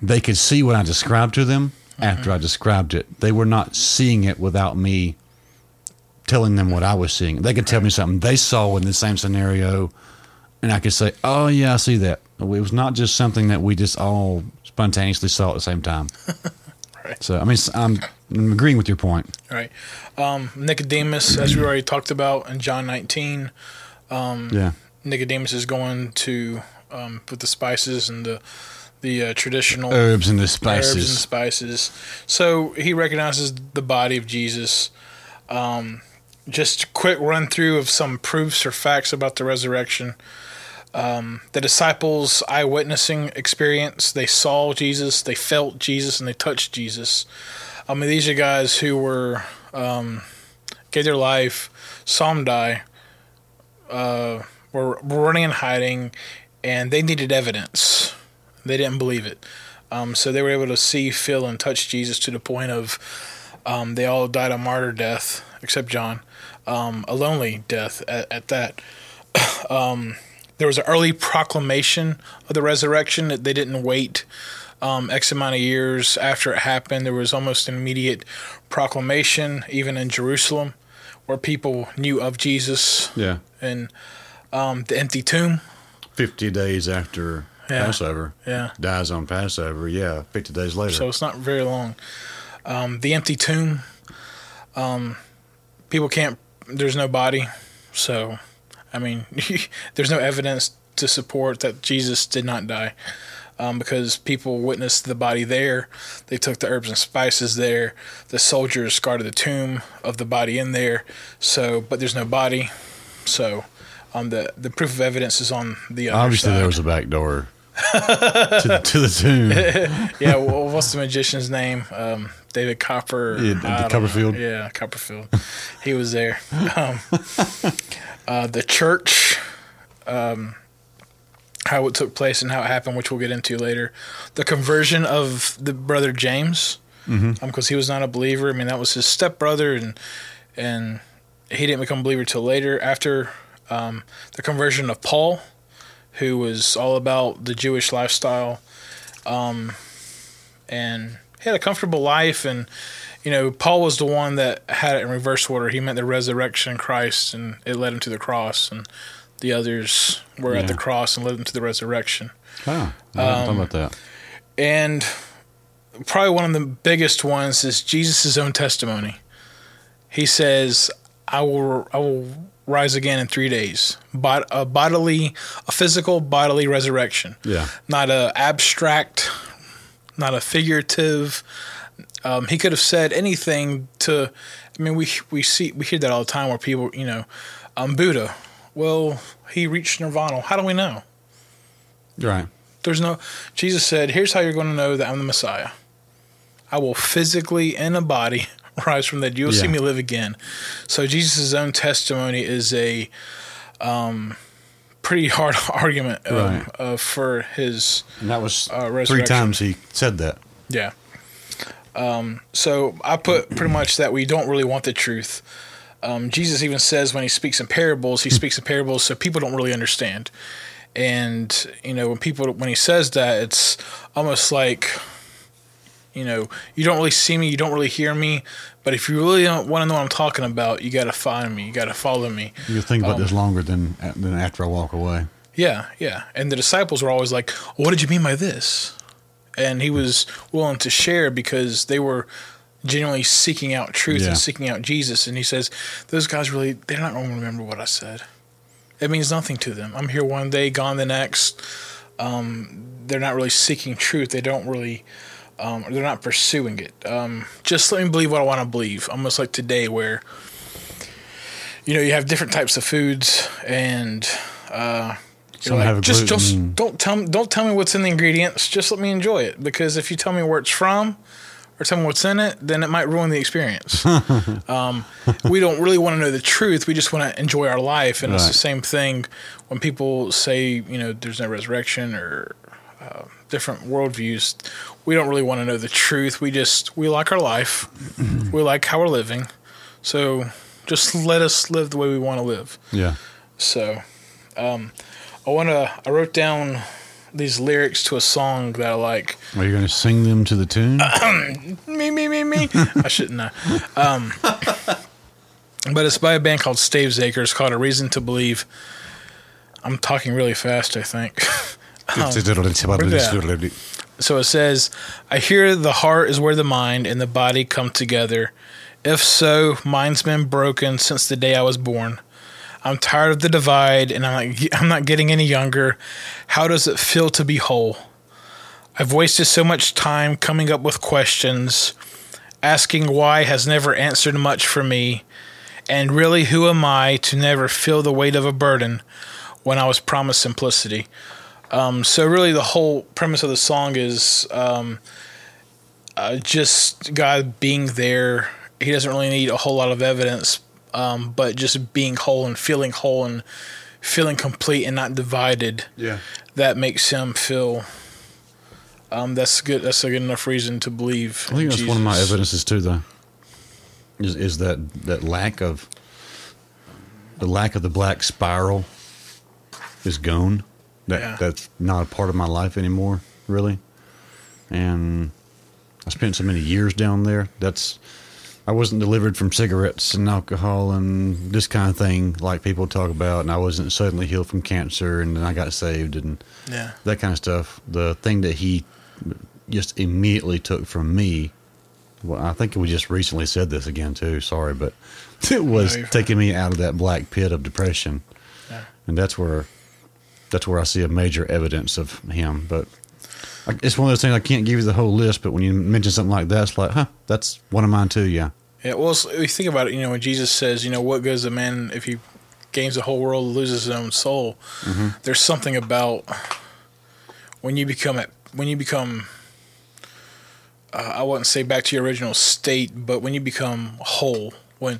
they could see what I described to them after I described it. They were not seeing it without me telling them what I was seeing. They could tell me something they saw in the same scenario, and I could say, "Oh yeah, I see that." It was not just something that we just all spontaneously saw at the same time. <laughs> Right. So I mean, I'm, I'm agreeing with your point. Right. Um, Nicodemus, as we already talked about in John 19, Yeah, Nicodemus is going to um, put the spices and the the uh, traditional herbs and the spices. herbs and spices. So he recognizes the body of Jesus. Um, just a quick run through of some proofs or facts about the resurrection. Um, the disciples' eyewitnessing experience, they saw Jesus, they felt Jesus, and they touched Jesus. I mean, these are guys who were um, gave their life, him die, uh, were, running and hiding, and they needed evidence. They didn't believe it. Um, so they were able to see, feel, and touch Jesus to the point of um, they all died a martyr death, except John, um, a lonely death at, at that. <coughs> there was an early proclamation of the resurrection. That They didn't wait um, X amount of years after it happened. There was almost an immediate proclamation, even in Jerusalem, where people knew of Jesus Yeah, and um, the empty tomb. fifty days after Yeah. Passover. Yeah. dies on Passover. Yeah, fifty days later. so it's not very long. Um, the empty tomb. Um, people can't. There's no body, so I mean, <laughs> there's no evidence to support that Jesus did not die, um, because people witnessed the body there. They took the herbs and spices there. The soldiers guarded the tomb of the body in there. So, but there's no body. So, um, the the proof of evidence is on the other Obviously, side. there was a back door <laughs> to, to the tomb. <laughs> yeah, well, what's the magician's name? Um, David Copper. Yeah, don't know. Copperfield? Yeah, Copperfield. he was there. Um, uh, the church, um, how it took place and how it happened, which we'll get into later. The conversion of the brother James, because he was not a believer. I mean, that was his stepbrother, and and he didn't become a believer till later. After um, the conversion of Paul, who was all about the Jewish lifestyle, um, and he had a comfortable life. And you know, Paul was the one that had it in reverse order. He meant the resurrection in Christ, and it led him to the cross. And the others were at the cross and led them to the resurrection. Oh, I Um, about that. And probably one of the biggest ones is Jesus' own testimony. He says, "I will, I will rise again in three days." Bod- a bodily, a physical bodily resurrection, Yeah. not a abstract, not a figurative. Um, he could have said anything to. I mean, we we see we hear that all the time where people, you know, um, Buddha. Well, he reached nirvana. How do we know? Right. There's no. Jesus said, "Here's how you're going to know that I'm the Messiah. I will physically in a body <laughs> rise from the dead. You'll see me live again." So Jesus' own testimony is a um, pretty hard <laughs> argument um, Right. uh, for his And that was Uh, three times he said that. yeah. Um, so I put pretty much that we don't really want the truth. Um, Jesus even says when he speaks in parables, he speaks in parables so people don't really understand. And you know when people when he says that, it's almost like you know you don't really see me, you don't really hear me, but if you really don't want to know what I'm talking about, you got to find me, you got to follow me. You think about Um, this longer than than after I walk away. Yeah, yeah. And the disciples were always like, "What did you mean by this?" And he was willing to share because they were genuinely seeking out truth Yeah. and seeking out Jesus. And he says, "Those guys really they're not going to remember what I said. It means nothing to them. I'm here one day, gone the next. Um, they're not really seeking truth. They don't really." Um, they're not pursuing it. Um, just let me believe what I want to believe. Almost like today, where you know you have different types of foods, and uh, Some like, just gluten. just don't tell me don't tell me what's in the ingredients. Just let me enjoy it. Because if you tell me where it's from or tell me what's in it, then it might ruin the experience. <laughs> um, we don't really want to know the truth. We just want to enjoy our life, and it's the same thing when people say you know there's no resurrection or uh, different worldviews. We don't really want to know the truth. We just we like our life. <clears throat> we like how we're living. So just let us live the way we want to live. Yeah. So, um, I want to. I wrote down these lyrics to a song that I like. Are you going to sing them to the tune? <clears throat> Me, me, me, me. <laughs> I shouldn't know. Um, but it's by a band called Staves Acres called A Reason to Believe. I'm talking really fast, I think. <laughs> So it says, I hear the heart is where the mind and the body come together. If so, mine's been broken since the day I was born. I'm tired of the divide and I'm not, I'm not getting any younger. How does it feel to be whole? I've wasted so much time coming up with questions. Asking why has never answered much for me. And really, who am I to never feel the weight of a burden when I was promised simplicity? Um, so really, the whole premise of the song is um, uh, just God being there. He doesn't really need a whole lot of evidence, um, but just being whole and feeling whole and feeling complete and not divided. yeah. That makes him feel. Um, that's good. That's a good enough reason to believe. I think in that's one of my evidences too, though. Is is that that lack of the lack of the black spiral is gone. That Yeah. that's not a part of my life anymore, really. And I spent so many years down there. That's I wasn't delivered from cigarettes and alcohol and this kind of thing like people talk about, and I wasn't suddenly healed from cancer, and then I got saved and Yeah. that kind of stuff. The thing that he just immediately took from me, well, I think we just recently said this again too. Sorry, but <laughs> it was No, fine. taking me out of that black pit of depression, Yeah. and that's where that's where I see a major evidence of him. But it's one of those things I can't give you the whole list. But when you mention something like that, it's like, huh, that's one of mine too. Yeah, Yeah, well, so if you think about it, you know, when Jesus says, you know, what goes a man if he gains the whole world, loses his own soul? There's something about when you become at when you become. Uh, I wouldn't say back to your original state, but when you become whole, when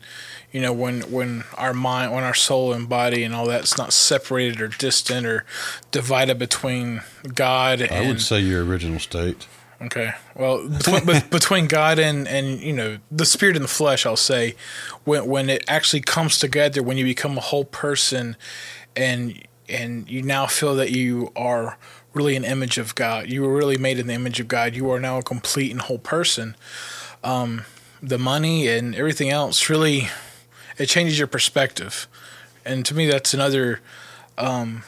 you know, when when our mind, when our soul and body and all that's not separated or distant or divided between God and I would say your original state. Okay. Well, between, <laughs> between God and and you know the spirit and the flesh, I'll say, when when it actually comes together, when you become a whole person, and and you now feel that you are really an image of God. You were really made in the image of God. You are now a complete and whole person. Um, the money and everything else really it changes your perspective, and to me that's another um,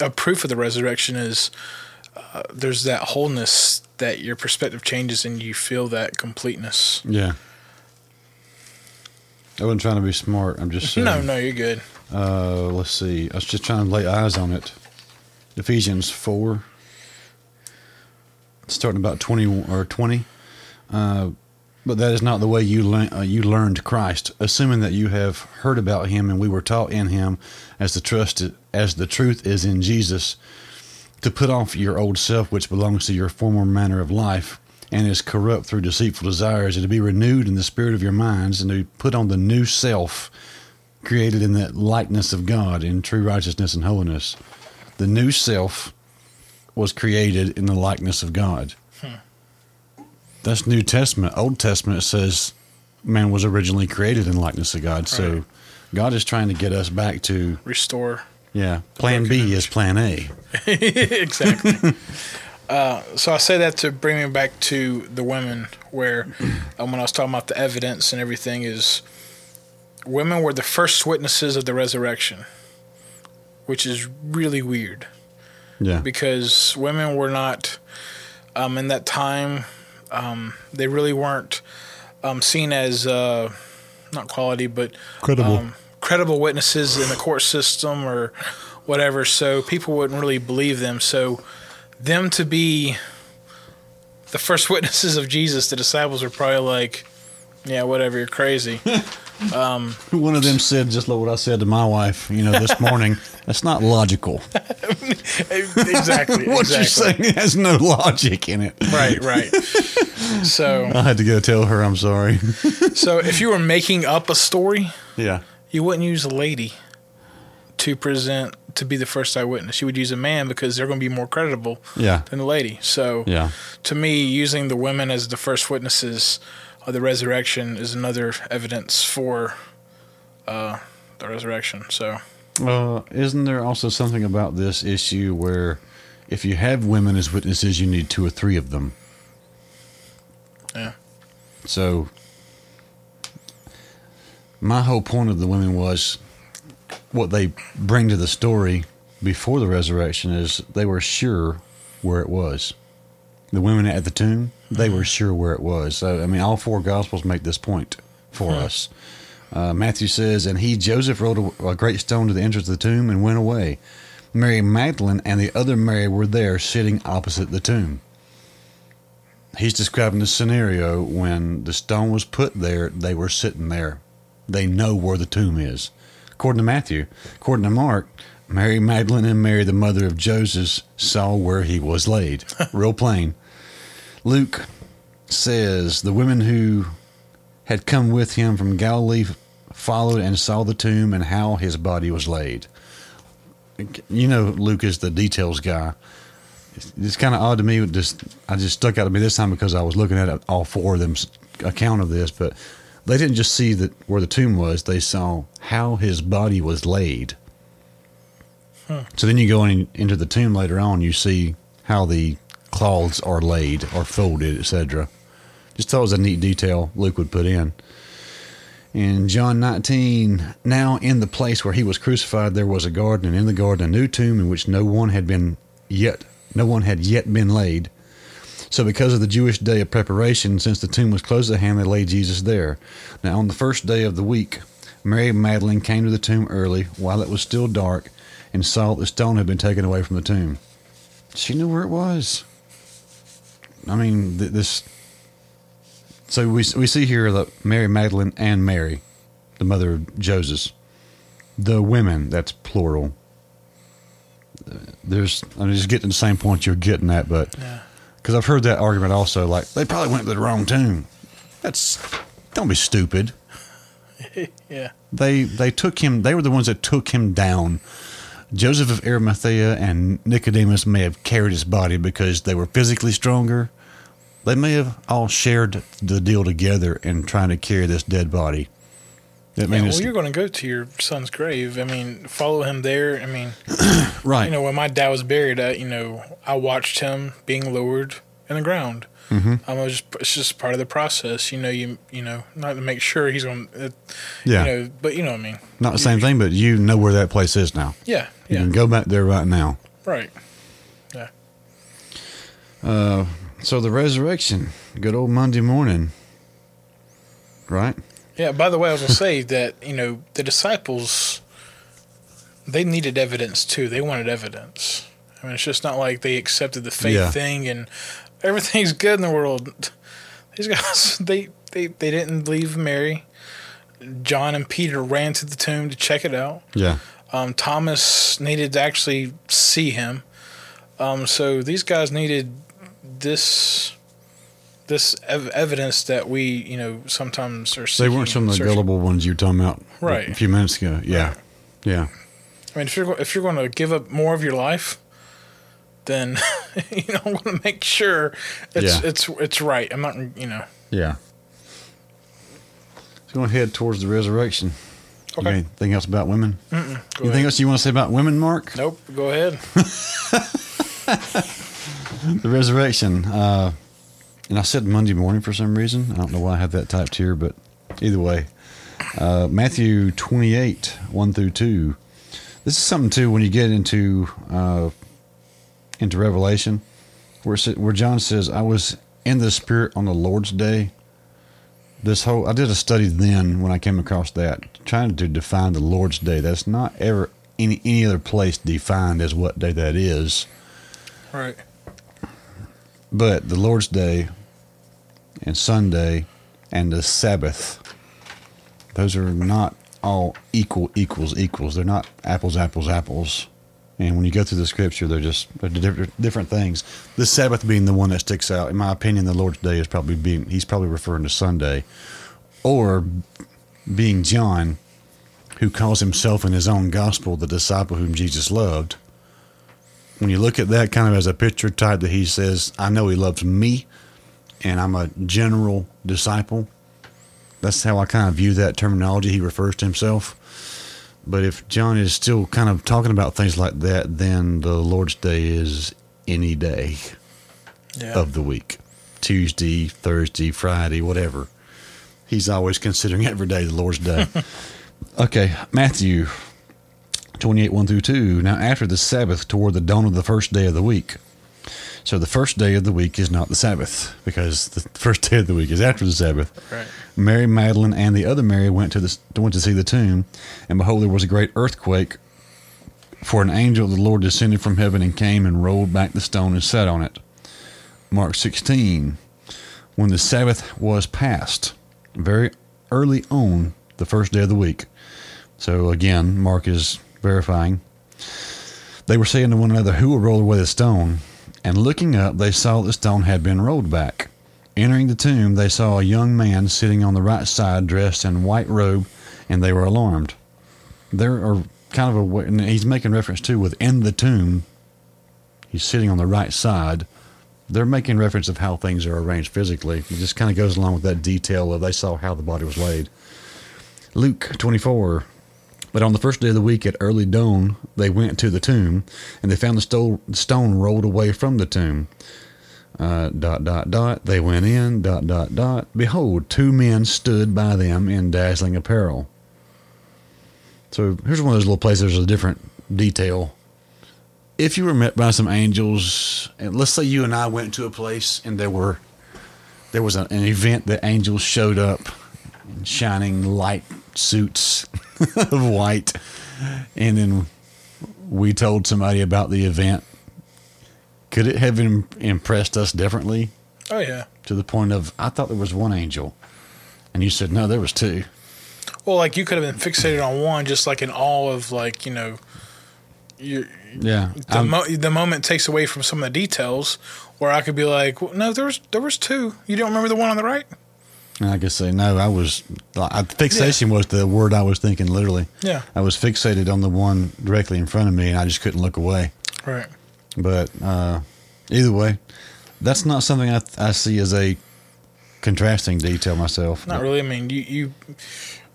a proof of the resurrection is uh, there's that wholeness that your perspective changes and you feel that completeness. Yeah. I wasn't trying to be smart. I'm just saying. No, no, you're good. Uh, let's see. I was just trying to lay eyes on it. Ephesians four, starting about twenty or twenty. Uh, but that is not the way you le- uh, you learned Christ, assuming that you have heard about Him and we were taught in Him, as the trust as the truth is in Jesus, to put off your old self, which belongs to your former manner of life and is corrupt through deceitful desires, and to be renewed in the spirit of your minds, and to put on the new self, created in the likeness of God in true righteousness and holiness. The new self was created in the likeness of God. Hmm. That's New Testament. Old Testament says man was originally created in likeness of God. So God is trying to get us back to Restore. Yeah. Plan B is Plan A. <laughs> exactly. <laughs> uh, so I say that to bring me back to the women, where um, when I was talking about the evidence and everything, is women were the first witnesses of the resurrection, which is really weird Yeah. because women were not um, in that time. Um, they really weren't um, seen as uh, not quality, but Credible. Um, credible witnesses in the court system or whatever. So people wouldn't really believe them. So them to be the first <laughs> witnesses of Jesus, the disciples were probably like, "Yeah, whatever, you're crazy." <laughs> One of them said just like what I said to my wife, you know, this <laughs> morning. That's not logical. exactly. what exactly. you're saying has no logic in it. Right, right. So, I had to go tell her I'm sorry. so if you were making up a story, yeah. You wouldn't use a lady to present to be the first eyewitness. You would use a man because they're going to be more credible Yeah. than the lady. So, Yeah. to me, using the women as the first witnesses of the resurrection is another evidence for uh, the resurrection. So, Uh, isn't there also something about this issue where if you have women as witnesses, you need two or three of them? Yeah. So, my whole point of the women was what they bring to the story before the resurrection is they were sure where it was. The women at the tomb, they were sure where it was. So, I mean, all four Gospels make this point for us. Uh, Matthew says, And he, Joseph, rolled a, a great stone to the entrance of the tomb and went away. Mary Magdalene and the other Mary were there sitting opposite the tomb. He's describing the scenario when the stone was put there, they were sitting there. They know where the tomb is. According to Matthew, according to Mark, Mary Magdalene and Mary, the mother of Joseph, saw where he was laid. <laughs> Real plain. Luke says the women who had come with him from Galilee followed and saw the tomb and how his body was laid. You know, Luke is the details guy. It's, it's kind of odd to me. Just I just stuck out to me this time because I was looking at all four of them's account of this, but they didn't just see that where the tomb was; they saw how his body was laid. So then you go in, into the tomb later on, you see how the cloths are laid or folded, etc. Just thought it was a neat detail Luke would put in. In John 19, now in the place where he was crucified, there was a garden, and in the garden a new tomb in which no one had been yet, no one had yet been laid. So, because of the Jewish day of preparation, since the tomb was close at hand, they laid Jesus there. Now, on the first day of the week, Mary Magdalene came to the tomb early, while it was still dark, and saw that the stone had been taken away from the tomb. She knew where it was. I mean, th- this. So we we see here that Mary Magdalene and Mary, the mother of Joseph, the women. That's plural. There's I'm just getting to the same point you're getting at, but Yeah. Because I've heard that argument also. Like they probably went to the wrong tomb. That's don't be stupid. <laughs> yeah. They they took him. They were the ones that took him down. Joseph of Arimathea and Nicodemus may have carried his body because they were physically stronger. They may have all shared the deal together in trying to carry this dead body. I mean, Yeah, well, you're going to go to your son's grave. I mean, follow him there. I mean, <coughs> right. you know, when my dad was buried, I, you know, I watched him being lowered in the ground. Mm-hmm. I was just, it's just part of the process. You know, you you know, not to make sure he's going. to yeah. You know, but you know what I mean. Not the same thing, but you know where that place is now. Yeah. You Yeah. can go back there right now. Right. Yeah. Uh, So the resurrection, good old Monday morning, right? Yeah. By the way, I was gonna say that you know the disciples, they needed evidence too. They wanted evidence. I mean, it's just not like they accepted the faith Yeah. thing and everything's good in the world. These guys, <laughs> they they they didn't leave Mary. John and Peter ran to the tomb to check it out. Yeah. Um, Thomas needed to actually see him. Um, so these guys needed this this ev- evidence that we, you know, sometimes are. They weren't some of the searching. gullible ones you were talking about Right. a few minutes ago. Yeah. Right. Yeah. I mean, if you're if you're going to give up more of your life, then <laughs> you know, I'm going to make sure it's Yeah. it's it's right. I'm not, you know. Yeah. So going to head towards the resurrection. Okay. anything else about women? Go Anything ahead. else you want to say about women, Mark? Nope. Go ahead. <laughs> The resurrection. Uh, and I said Monday morning for some reason. I don't know why I have that typed here, but either way. Uh, Matthew 28, 1 through 2. This is something, too, when you get into uh, into Revelation, where, where John says, I was in the Spirit on the Lord's day. This whole, I did a study then when I came across that, trying to define the Lord's day. That's not ever any, any other place defined as what day that is. right. But the Lord's Day and Sunday and the Sabbath, those are not all equal equals equals. They're not apples, apples, apples. And when you go through the scripture, they're just they're different, things. The Sabbath being the one that sticks out. In my opinion, the Lord's Day is probably being, he's probably referring to Sunday. Or being John, who calls himself in his own gospel the disciple whom Jesus loved when you look at that kind of as a picture type that he says, I know he loves me and I'm a general disciple. That's how I kind of view that terminology. He refers to himself. But if John is still kind of talking about things like that, then the Lord's Day is any day Yeah. of the week Tuesday, Thursday, Friday, whatever. He's always considering every day the Lord's Day. <laughs> okay, Matthew 28, 1 through 2. Now, after the Sabbath, toward the dawn of the first day of the week. So, the first day of the week is not the Sabbath, because the <laughs> first day of the week is after the Sabbath. Right. Mary Magdalene and the other Mary went to the went to see the tomb, and behold, there was a great earthquake. For an angel of the Lord descended from heaven and came and rolled back the stone and sat on it. Mark 16. When the Sabbath was past, very early on the first day of the week. So again, Mark is verifying. They were saying to one another, Who will roll away the stone? And looking up, they saw the stone had been rolled back. Entering the tomb, they saw a young man sitting on the right side, dressed in white robe, and they were alarmed. There are kind of a and he's making reference to within the tomb. He's sitting on the right side. They're making reference of how things are arranged physically. It just kind of goes along with that detail of they saw how the body was laid. Luke 24. But on the first day of the week at early dawn, they went to the tomb, and they found the sto- stone rolled away from the tomb. Uh, dot, dot, dot. They went in, dot, dot, dot. Behold, two men stood by them in dazzling apparel. So here's one of those little places, there's a different detail. If you were met by some angels, and let's say you and I went to a place and there were there was an, an event that angels showed up in shining light suits <laughs> of white, and then we told somebody about the event. Could it have impressed us differently Oh yeah. to the point of I thought there was one angel, and you said no, there was two. Well, like you could have been fixated on one, just like in all of like you know, your Yeah, the, mo- the moment takes away from some of the details. Where I could be like, well, no, there was there was two. You don't remember the one on the right? I could say no. I was I, fixation was the word I was thinking. Literally, Yeah. I was fixated on the one directly in front of me, and I just couldn't look away. Right. But uh, either way, that's not something I, I see as a contrasting detail myself. Not really. I mean, you you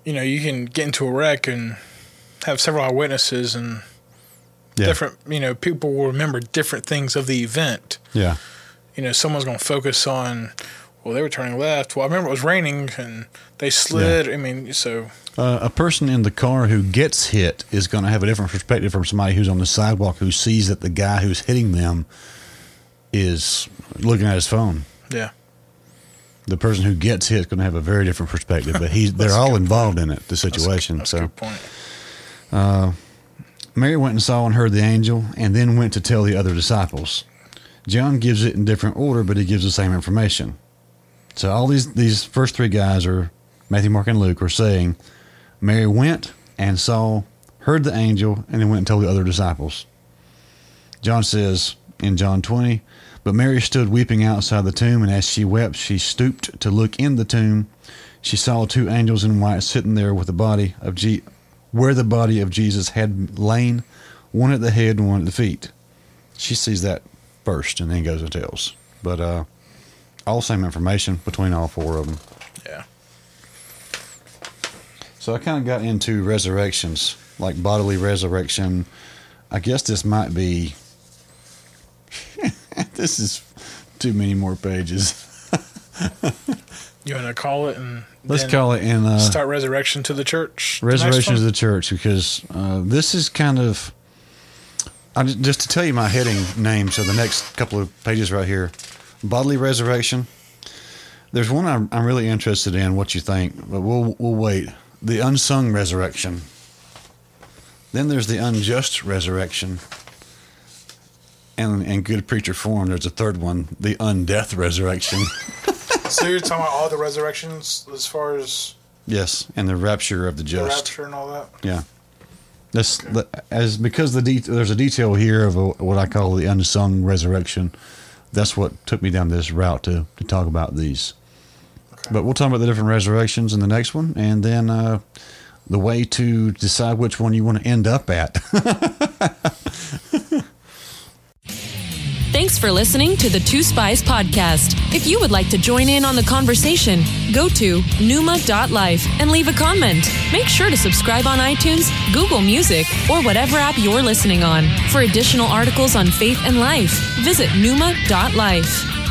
you know, you can get into a wreck and have several eyewitnesses and Yeah. different, you know, people will remember different things of the event. Yeah. You know, someone's going to focus on, well, they were turning left. Well, I remember it was raining and they slid. I mean, so Uh, a person in the car who gets hit is going to have a different perspective from somebody who's on the sidewalk who sees that the guy who's hitting them is looking at his phone. yeah, The person who gets hit is going to have a very different perspective, but he's <laughs> they're all involved in it, the that's a- situation. That's a so good point. Mary went and saw and heard the angel, and then went to tell the other disciples. John gives it in different order, but he gives the same information. So all these these first three guys are Matthew, Mark, and Luke are saying Mary went and saw, heard the angel, and then went and told the other disciples. John says in John 20, but Mary stood weeping outside the tomb, and as she wept, she stooped to look in the tomb. She saw two angels in white sitting there with the body of Je- where the body of Jesus had lain, one at the head and one at the feet. She sees that first and then goes and tells. But uh, all the same information between all four of them. Yeah. So I kind of got into resurrections, like bodily resurrection. I guess this might be. <laughs> this is too many more pages. You want to call it and Let's call it in uh, start resurrection to the church. resurrection to the church because uh, this is kind of. I just, just to tell you my heading name, so the next couple of pages right here, bodily resurrection. There's one I'm, I'm really interested in. What you think? But we'll we'll wait. The unsung resurrection. Then there's the unjust resurrection. And in good preacher form, there's a third one, the undeath resurrection. <laughs> so you're talking about all the resurrections as far as yes, and the rapture of the the just. rapture and all that. Yeah. That's the, as because the det there's a detail here of a, what I call the unsung resurrection. That's what took me down this route to to talk about these. Okay. But we'll talk about the different resurrections in the next one, and then uh, the way to decide which one you want to end up at. <laughs> Thanks for listening to the Two Spies podcast. If you would like to join in on the conversation, go to numa.life and leave a comment. Make sure to subscribe on iTunes, Google Music, or whatever app you're listening on. For additional articles on faith and life, visit numa.life.